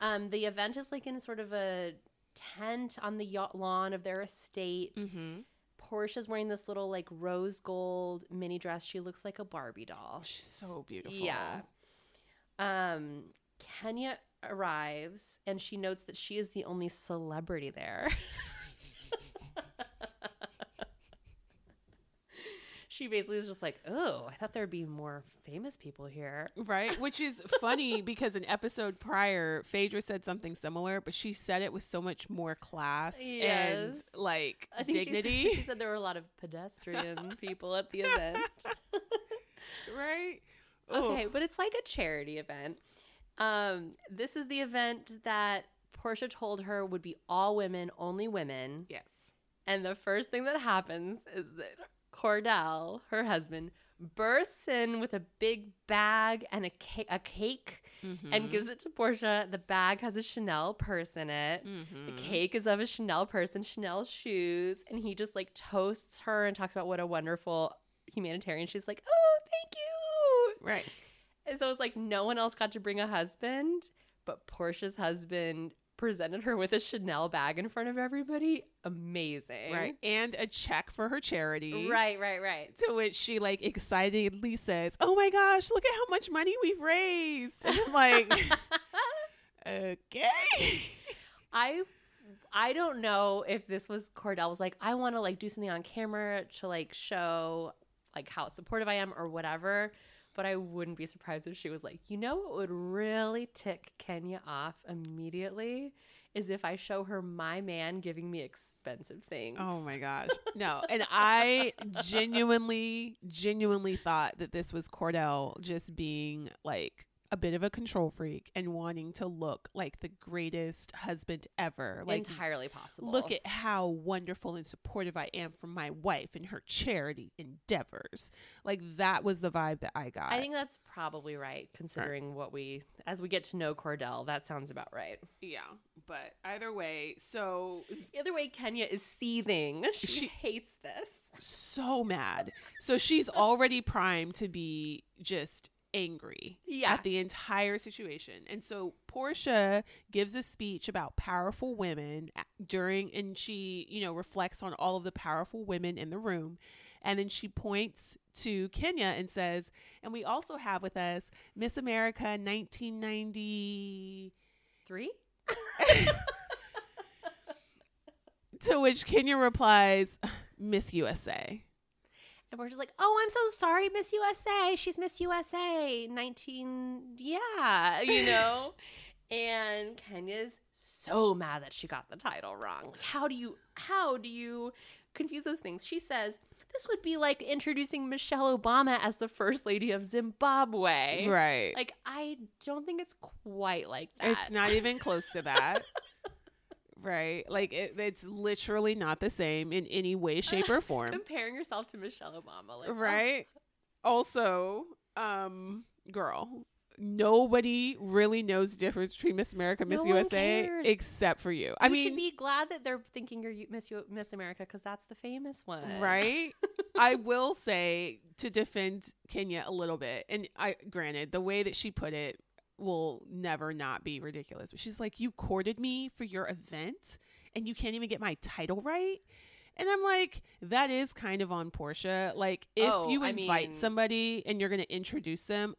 Um, the event is like in sort of a tent on the yacht lawn of their estate. Mm-hmm. Porsha's wearing this little like rose gold mini dress. She looks like a Barbie doll. She's so beautiful. Yeah. Um, Kenya arrives and she notes that she is the only celebrity there. she basically is just like, oh, I thought there'd be more famous people here. Right? Which is funny because an episode prior, Phaedra said something similar, but she said it with so much more class Yes. and like think she said- dignity. She said, there were a lot of pedestrian people at the event. right? Okay, but it's like a charity event. Um, this is the event that Porsha told her would be all women, only women. Yes. And the first thing that happens is that Kordell, her husband, bursts in with a big bag and a, ca- a cake Mm-hmm. and gives it to Porsha. The bag has a Chanel purse in it. Mm-hmm. The cake is of a Chanel purse and Chanel shoes. And he just like toasts her and talks about what a wonderful humanitarian. She's like, oh, thank you. Right. And so it's like no one else got to bring a husband, but Porsha's husband presented her with a Chanel bag in front of everybody. Amazing. Right. And a check for her charity. Right, right, right. To which she like excitedly says, Oh my gosh, look at how much money we've raised. And I'm like, Okay. I I don't know if this was Kordell was like, I want to like do something on camera to like show like how supportive I am or whatever. But I wouldn't be surprised if she was like, you know what would really tick Kenya off immediately is if I show her my man giving me expensive things. Oh my gosh. No. And I genuinely, genuinely thought that this was Kordell just being like a bit of a control freak and wanting to look like the greatest husband ever. Like entirely possible. Look at how wonderful and supportive I am for my wife and her charity endeavors. Like that was the vibe that I got. I think that's probably right, considering what we as we get to know Kordell. That sounds about right. Yeah, but either way, so either way, Kenya is seething. She, she hates this. So mad. So she's already primed to be just angry yeah. at the entire situation. And so Porsha gives a speech about powerful women during, and she, you know, reflects on all of the powerful women in the room. And then she points to Kenya and says, and we also have with us Miss America 1993. to which Kenya replies, Miss USA. And we're just like, oh, I'm so sorry, Miss USA. She's Miss USA 19, yeah, you know? and Kenya's so mad that she got the title wrong. Like, how do you, how do you confuse those things? She says, this would be like introducing Michelle Obama as the first lady of Zimbabwe. Right. Like, I don't think it's quite like that. It's not even close to that. Right. Like it, it's literally not the same in any way, shape, or form. Comparing yourself to Michelle Obama. Like, right. Oh. Also, um, girl, nobody really knows the difference between Miss America, Miss no USA, except for you. I you mean, should be glad that they're thinking you're Miss U- Miss America because that's the famous one, right? I will say to defend Kenya a little bit, and I granted the way that she put it will never not be ridiculous. But she's like, You courted me for your event and you can't even get my title right. And I'm like, that is kind of on Porsha. Like, if oh, you invite I mean, somebody and you're going to introduce them,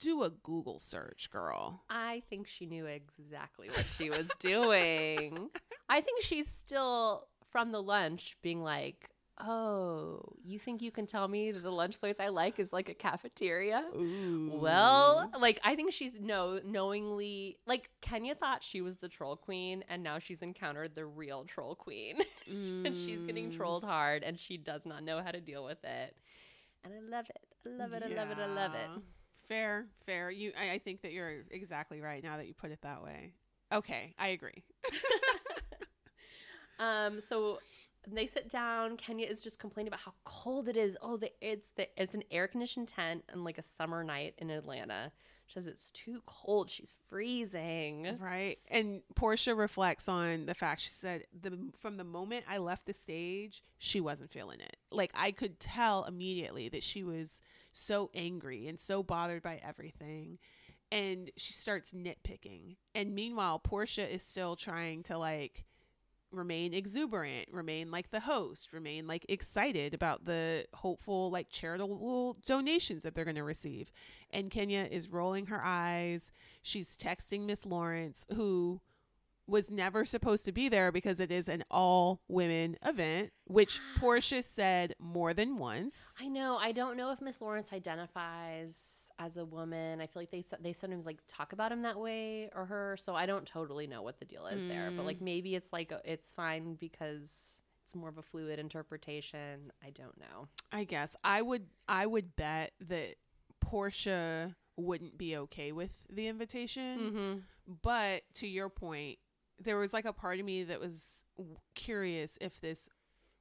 do a Google search, girl. I think she knew exactly what she was doing. I think she's still from the lunch being like, oh, you think you can tell me that the lunch place I like is like a cafeteria? Ooh. Well, like I think she's no knowingly like Kenya thought she was the troll queen and now she's encountered the real troll queen. Mm. and she's getting trolled hard and she does not know how to deal with it. And I love it. I love it. I love it. I love it. Fair, fair. You I, I think that you're exactly right now that you put it that way. Okay, I agree. um so they sit down. Kenya is just complaining about how cold it is. Oh, the, it's the it's an air conditioned tent and like a summer night in Atlanta. She says it's too cold. She's freezing. Right. And Porsha reflects on the fact she said the from the moment I left the stage, she wasn't feeling it. Like I could tell immediately that she was so angry and so bothered by everything. And she starts nitpicking. And meanwhile, Porsha is still trying to like remain exuberant, remain like the host, remain like excited about the hopeful like charitable donations that they're going to receive. And Kenya is rolling her eyes. She's texting Miss Lawrence who was never supposed to be there because it is an all women event, which ah. Porsha said more than once. I know. I don't know if Miss Lawrence identifies as a woman. I feel like they they sometimes like talk about him that way or her. So I don't totally know what the deal is mm. there. But like maybe it's like it's fine because it's more of a fluid interpretation. I don't know. I guess I would I would bet that Porsha wouldn't be okay with the invitation. Mm-hmm. But to your point, there was like a part of me that was curious if this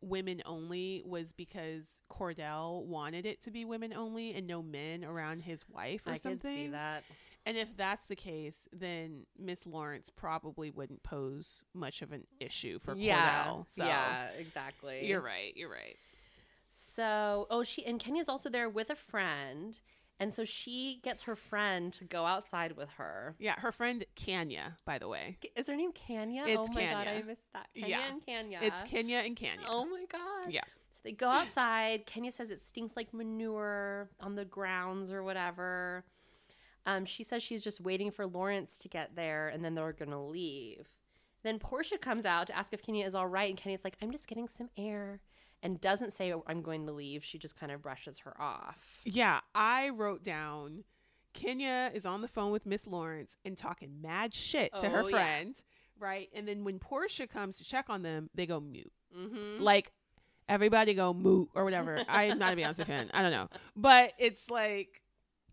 women only was because Kordell wanted it to be women only and no men around his wife or I something. I see that. And if that's the case, then Miss Lawrence probably wouldn't pose much of an issue for yeah, Kordell. So yeah, exactly. You're right. You're right. So, oh, she and Kenya's also there with a friend, And so she gets her friend to go outside with her. Yeah, her friend Kenya, by the way. Is her name Kenya? It's oh my god, I missed that. Kenya Yeah. and Kenya. It's Kenya and Kenya. Oh my god. Yeah. So they go outside. Kenya says it stinks like manure on the grounds or whatever. Um, she says she's just waiting for Lawrence to get there and then they're gonna leave. Then Porsha comes out to ask if Kenya is all right, and Kenya's like, "I'm just getting some air," and doesn't say I'm going to leave. She just kind of brushes her off. Yeah, I wrote down Kenya is on the phone with Miss Lawrence and talking mad shit to her Oh, yeah. friend, right? And then when Porsha comes to check on them, they go mute. Mm-hmm. Like everybody go moot or whatever. I am not a Beyonce fan. I don't know. But it's like,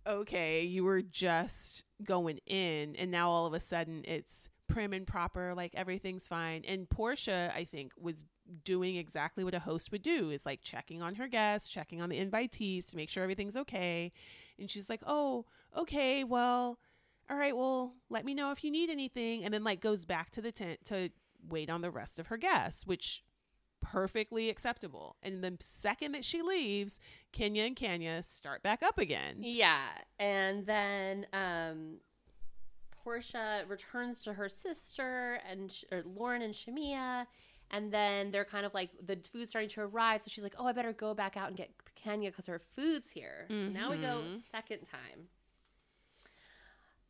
okay, you were just going in and now all of a sudden it's prim and proper, like everything's fine. And Porsha, I think, was doing exactly what a host would do is like checking on her guests, checking on the invitees to make sure everything's okay. And she's like, Oh, okay, well, all right, well, let me know if you need anything. And then like goes back to the tent to wait on the rest of her guests, which perfectly acceptable. And the second that she leaves, Kenya and Kenya start back up again. Yeah, and then um, Porsha returns to her sister and Lauren and Shamea, and then they're kind of like the food's starting to arrive. So she's like, "Oh, I better go back out and get Kenya because her food's here." So now we go Mhm. second time.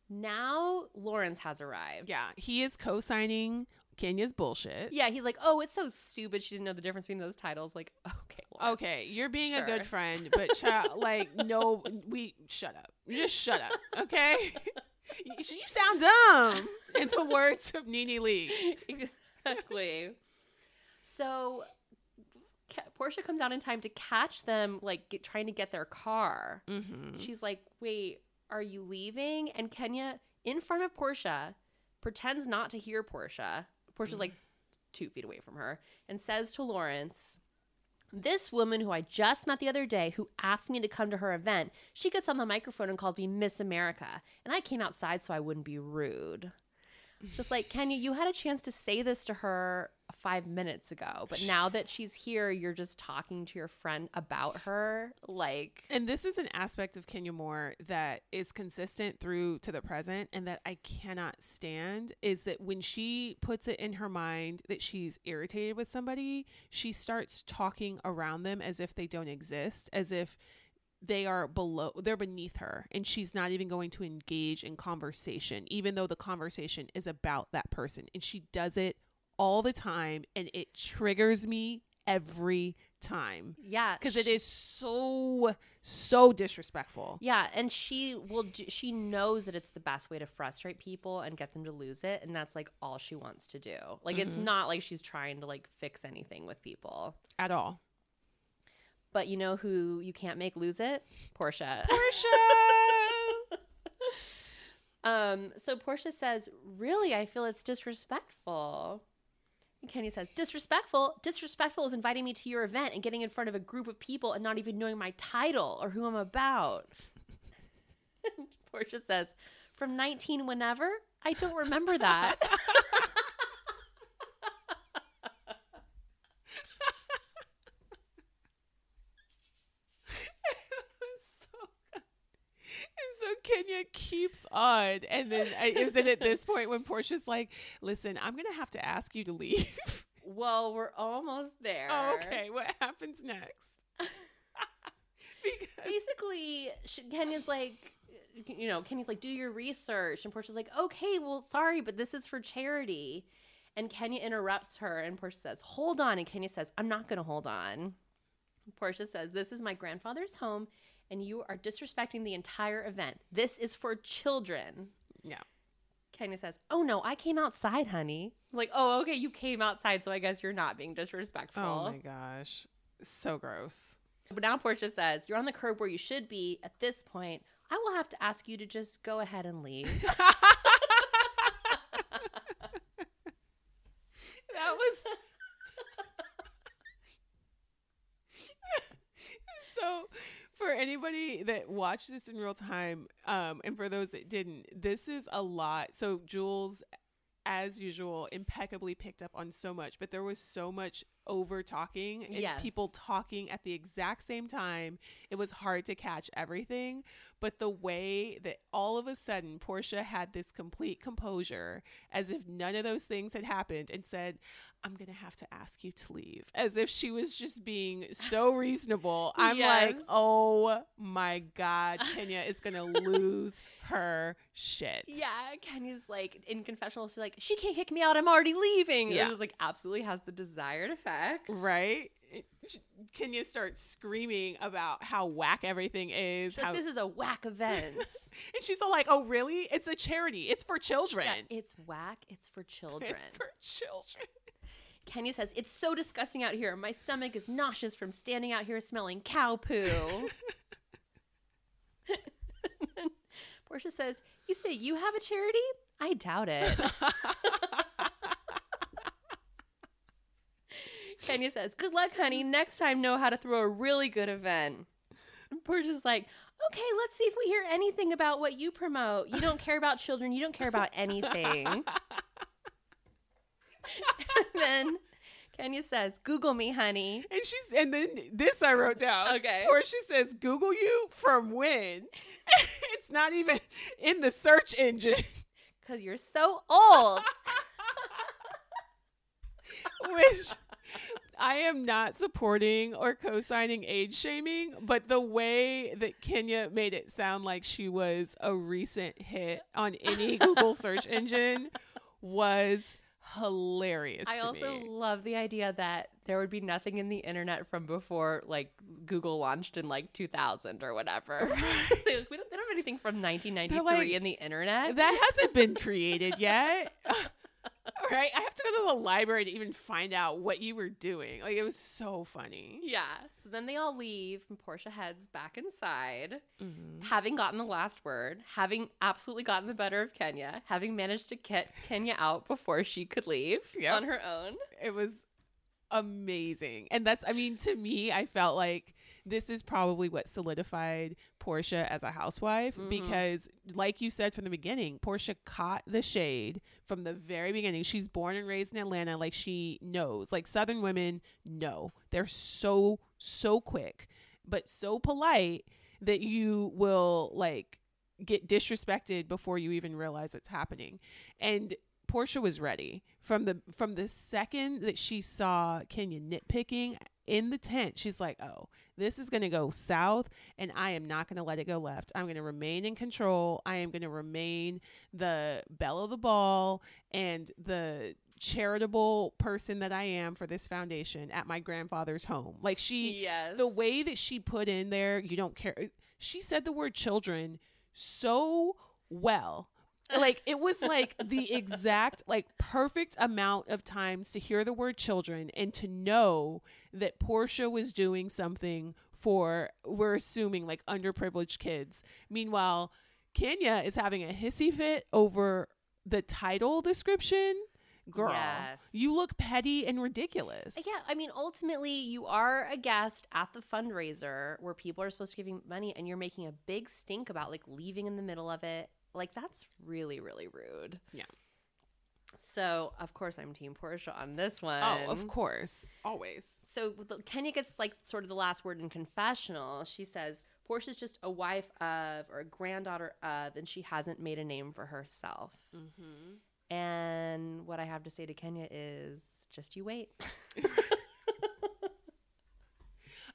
Now Lawrence has arrived. Yeah, he is co-signing Kenya's bullshit. Yeah, he's like, "Oh, it's so stupid. She didn't know the difference between those titles." Like, okay, Lawrence. Okay, you're being a good friend, but child, like, no, we shut up. Just shut up, okay? you, you sound dumb. In the words of Nene Lee. exactly. So Porsha comes out in time to catch them, like get, trying to get their car. Mm-hmm. She's like, "Wait, are you leaving?" And Kenya, in front of Porsha, pretends not to hear Porsha. Porsha's like two feet away from her, and says to Lawrence. This woman who I just met the other day, who asked me to come to her event, she gets on the microphone and called me Miss America. And I came outside so I wouldn't be rude. Just like, Kenya, you had a chance to say this to her five minutes ago, but now that she's here, you're just talking to your friend about her. Like, And this is an aspect of Kenya Moore that is consistent through to the present and that I cannot stand is that when she puts it in her mind that she's irritated with somebody, she starts talking around them as if they don't exist, as if they are below they're beneath her and she's not even going to engage in conversation even though the conversation is about that person and she does it all the time and it triggers me every time yeah, because it is so so disrespectful Yeah, and she will. Do, she knows that it's the best way to frustrate people and get them to lose it, and that's like all she wants to do. Like, it's Mhm. not like she's trying to like fix anything with people. at all But you know who you can't make lose it? Porsha. Porsha Um, so Porsha says, Really, I feel it's disrespectful. And Kenny says, Disrespectful? Disrespectful is inviting me to your event and getting in front of a group of people and not even knowing my title or who I'm about. Porsha says, From 19 whenever? I don't remember that. so good. and Kenya keeps on. And then I, is it at this point when Porsha's like listen I'm gonna have to ask you to leave. Well, we're almost there. oh, okay. What happens next? Because basically kenya's like you know kenya's like do your research. And porsha's like okay well sorry but this is for charity. And kenya interrupts her and porsha says hold on. And kenya says i'm not going to hold on. Porsha says this is my grandfather's home and you are disrespecting the entire event. This is for children. Yeah. Kenya says oh no i came outside honey. Like oh okay you came outside so i guess you're not being disrespectful. Oh my gosh. So gross. But now Porsha says, You're on the curb where you should be. At this point, I will have to ask you to just go ahead and leave. that was so for anybody that watched this in real time um and for those that didn't this is a lot so jules as usual impeccably picked up on so much but there was so much over talking and Yes. people talking at the exact same time. It was hard to catch everything. But the way that all of a sudden Porsha had this complete composure as if none of those things had happened and said, I'm going to have to ask you to leave, as if she was just being so reasonable. I'm like, oh my God, Kenya is going to lose her shit. Yeah, Kenya's like in confessional. She's like, she can't kick me out. I'm already leaving. Yeah. It was like absolutely has the desired effect. Right? Kenya starts screaming about how whack everything is. She's like, this is a whack event. and she's all like, oh, really? It's a charity. It's for children. yeah, it's whack. It's for children. It's for children. Kenya says, It's so disgusting out here. My stomach is nauseous from standing out here smelling cow poo. Porsha says, You say you have a charity? I doubt it. Kenya says, Good luck, honey. Next time, know how to throw a really good event. And Porsha's like, Okay, let's see if we hear anything about what you promote. You don't care about children. You don't care about anything. and then Kenya says, Google me, honey. And she's and then this I wrote down. Okay. Where she says, Google you from when? it's not even in the search engine. Because you're so old. Which I am not supporting or co-signing age shaming, but the way that Kenya made it sound like she was a recent hit on any Google search engine was hilarious I also me. love the idea that there would be nothing in the internet from before like Google launched in like 2000 or whatever. they, we don't, they don't have anything from 1993 like, in the internet. That hasn't been created yet. Right? I have to go to the library to even find out what you were doing. Like it was so funny. yeah. So then they all leave and Porsha heads back inside, Mhm. having gotten the last word, having absolutely gotten the better of Kenya, having managed to get Kenya out before she could leave Yep. on her own. It was amazing. And that's I mean to me I felt like this is probably what solidified Porsha as a housewife Mhm. because like you said from the beginning, Porsha caught the shade from the very beginning. She's born and raised in Atlanta like she knows. Like southern women know. They're so so quick but so polite that you will like get disrespected before you even realize what's happening. And Porsha was ready from the from the second that she saw Kenya nitpicking in the tent. She's like, "Oh, this is going to go south and I am not going to let it go left. I'm going to remain in control. I am going to remain the belle of the ball and the charitable person that I am for this foundation at my grandfather's home." Like she Yes. the way that she put in there, you don't care. She said the word children so well. Like it was like the exact like perfect amount of times to hear the word children and to know that Porsha was doing something for we're assuming like underprivileged kids. Meanwhile, Kenya is having a hissy fit over the title description. Girl, Yes. you look petty and ridiculous. Yeah, I mean, ultimately, you are a guest at the fundraiser where people are supposed to give you money, and you're making a big stink about like leaving in the middle of it. Like that's really, really rude. Yeah. So of course I'm Team Porsha on this one. Oh, of course. Always. So Kenya gets like sort of the last word in confessional. She says Porsha's just a wife of or a granddaughter of, and she hasn't made a name for herself. Mm-hmm. And what I have to say to Kenya is just you wait.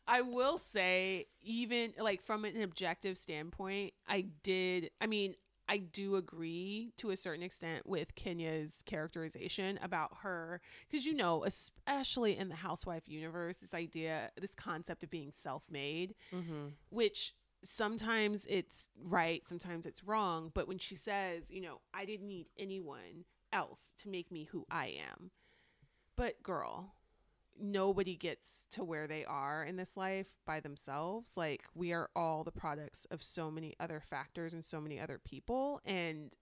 I will say, even like from an objective standpoint, I did. I mean, I do agree to a certain extent with Kenya's characterization about her, because you know, especially in the housewife universe, this idea, this concept of being self-made, mm-hmm. which sometimes it's right, sometimes it's wrong. But when she says, you know, I didn't need anyone else to make me who I am, but girl, nobody gets to where they are in this life by themselves. Like we are all the products of so many other factors and so many other people. And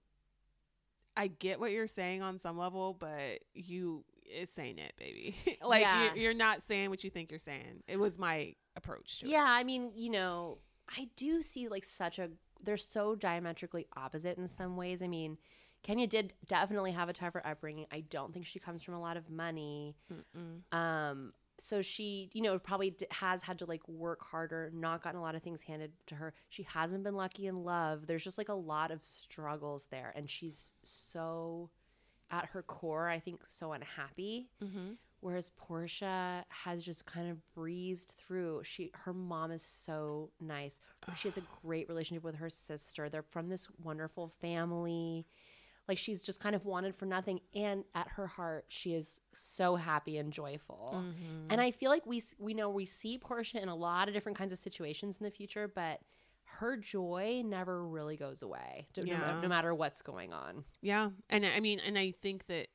I get what you're saying on some level, but you is saying it, baby. like Yeah. you, you're not saying what you think you're saying. It was my approach to it. Yeah, I mean, you know, I do see like such a they're so diametrically opposite in some ways. I mean, Kenya did definitely have a tougher upbringing. I don't think she comes from a lot of money. Mm-mm. Um, so she, you know, probably d- has had to like work harder, not gotten a lot of things handed to her. She hasn't been lucky in love. There's just like a lot of struggles there. And she's so, at her core, I think, so unhappy. Mm-hmm. Whereas Porsha has just kind of breezed through. She her mom is so nice. She has a great relationship with her sister. They're from this wonderful family. Like she's just kind of wanted for nothing and at her heart she is so happy and joyful. Mm-hmm. And I feel like we we know we see Porsha in a lot of different kinds of situations in the future, but her joy never really goes away, no- no, no matter what's going on. Yeah, and I mean, and I think that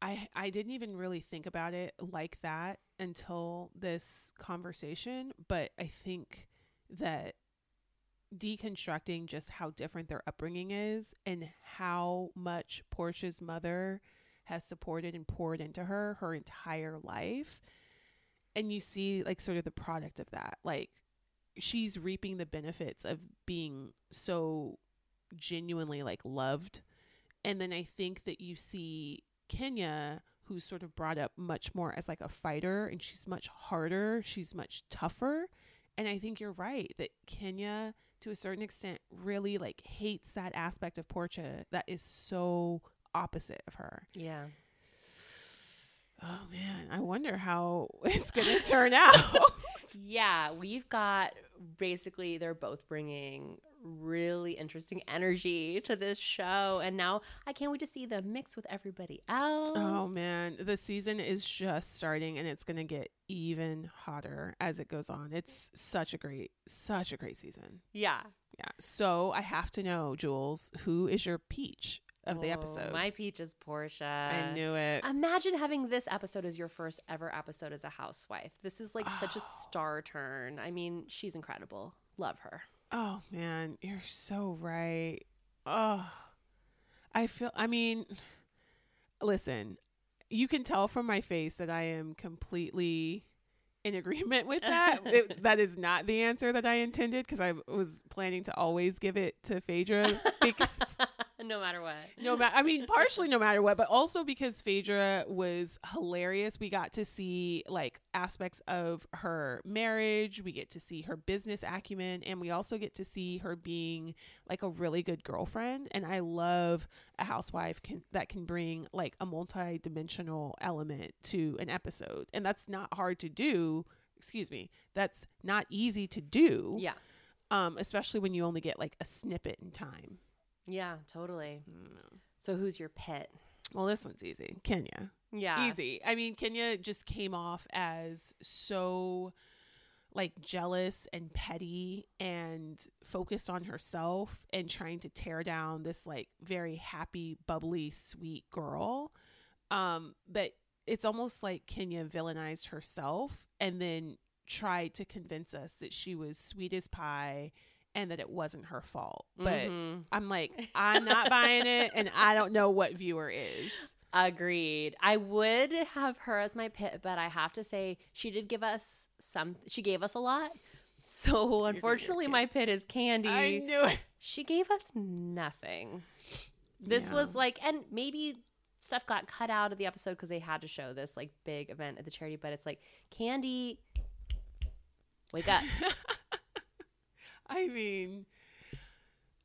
I I didn't even really think about it like that until this conversation, but I think that deconstructing just how different their upbringing is and how much Porsha's mother has supported and poured into her her entire life. And you see like sort of the product of that. Like she's reaping the benefits of being so genuinely like loved. And then i think that you see kenya who's sort of brought up much more as like a fighter and she's much harder she's much tougher. And i think you're right that kenya to a certain extent really like hates that aspect of porsha that is so opposite of her Yeah. oh man i wonder how it's gonna turn out Yeah, we've got basically they're both bringing really interesting energy to this show and now I can't wait to see them mix with everybody oh, else. Oh man, the season is just starting and it's going to get even hotter as it goes on. It's such a great such a great season. Yeah. Yeah. So, I have to know, Jules, who is your peach of the Oh, episode? My peach is Porsha. I knew it. Imagine having this episode as your first ever episode as a housewife. This is like such a Oh. star turn. I mean, she's incredible. Love her. Oh man, you're so right. Oh. I feel I mean, listen, you can tell from my face that I am completely in agreement with that. It- that is not the answer that I intended because I was planning to always give it to Phaedra because no matter what. no matter I mean partially no matter what, but also because Phaedra was hilarious. We got to see like aspects of her marriage, we get to see her business acumen, and we also get to see her being like a really good girlfriend. And I love a housewife can that can bring like a multi-dimensional element to an episode. And that's not hard to do. Excuse me. That's not easy to do. Yeah. Um, especially when you only get like a snippet in time. Yeah, totally. So who's your pet? Well, this one's easy. Kenya. Yeah. Easy. I mean, Kenya just came off as so like jealous and petty and focused on herself and trying to tear down this like very happy, bubbly, sweet girl. Um, that it's almost like Kenya villainized herself and then tried to convince us that she was sweet as pie and that it wasn't her fault. But Mhm. I'm like, I'm not buying it, and I don't know what viewer is. Agreed. I would have her as my pit, but I have to say she did give us some. She gave us a lot. So unfortunately, my pit is Kandi. I knew it. she gave us nothing. This Yeah. was like, and maybe stuff got cut out of the episode because they had to show this like big event at the charity. But it's like Kandi, wake up. I mean,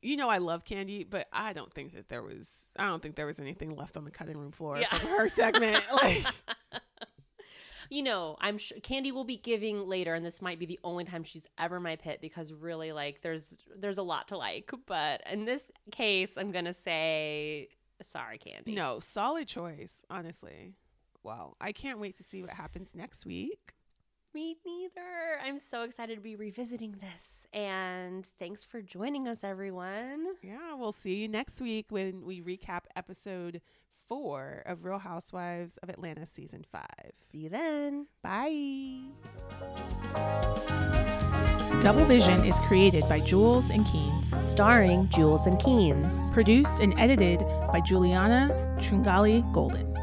you know, I love Kandi, but I don't think that there was. I don't think there was anything left on the cutting room floor Yeah. from her segment. Like, you know, I'm sure Kandi will be giving later, and this might be the only time she's ever my pit because really, like, there's there's a lot to like. But in this case, I'm gonna say sorry, Kandi. no, solid choice, honestly. Well, I can't wait to see what happens next week. Me neither. I'm so excited to be revisiting this, and thanks for joining us, everyone. Yeah, we'll see you next week when we recap episode four of Real Housewives of Atlanta season five. See you then. Bye. Double Vision is created by Jules and Keenz, Starring Jules and Keenz. produced and edited by Juliana Tringali Golden.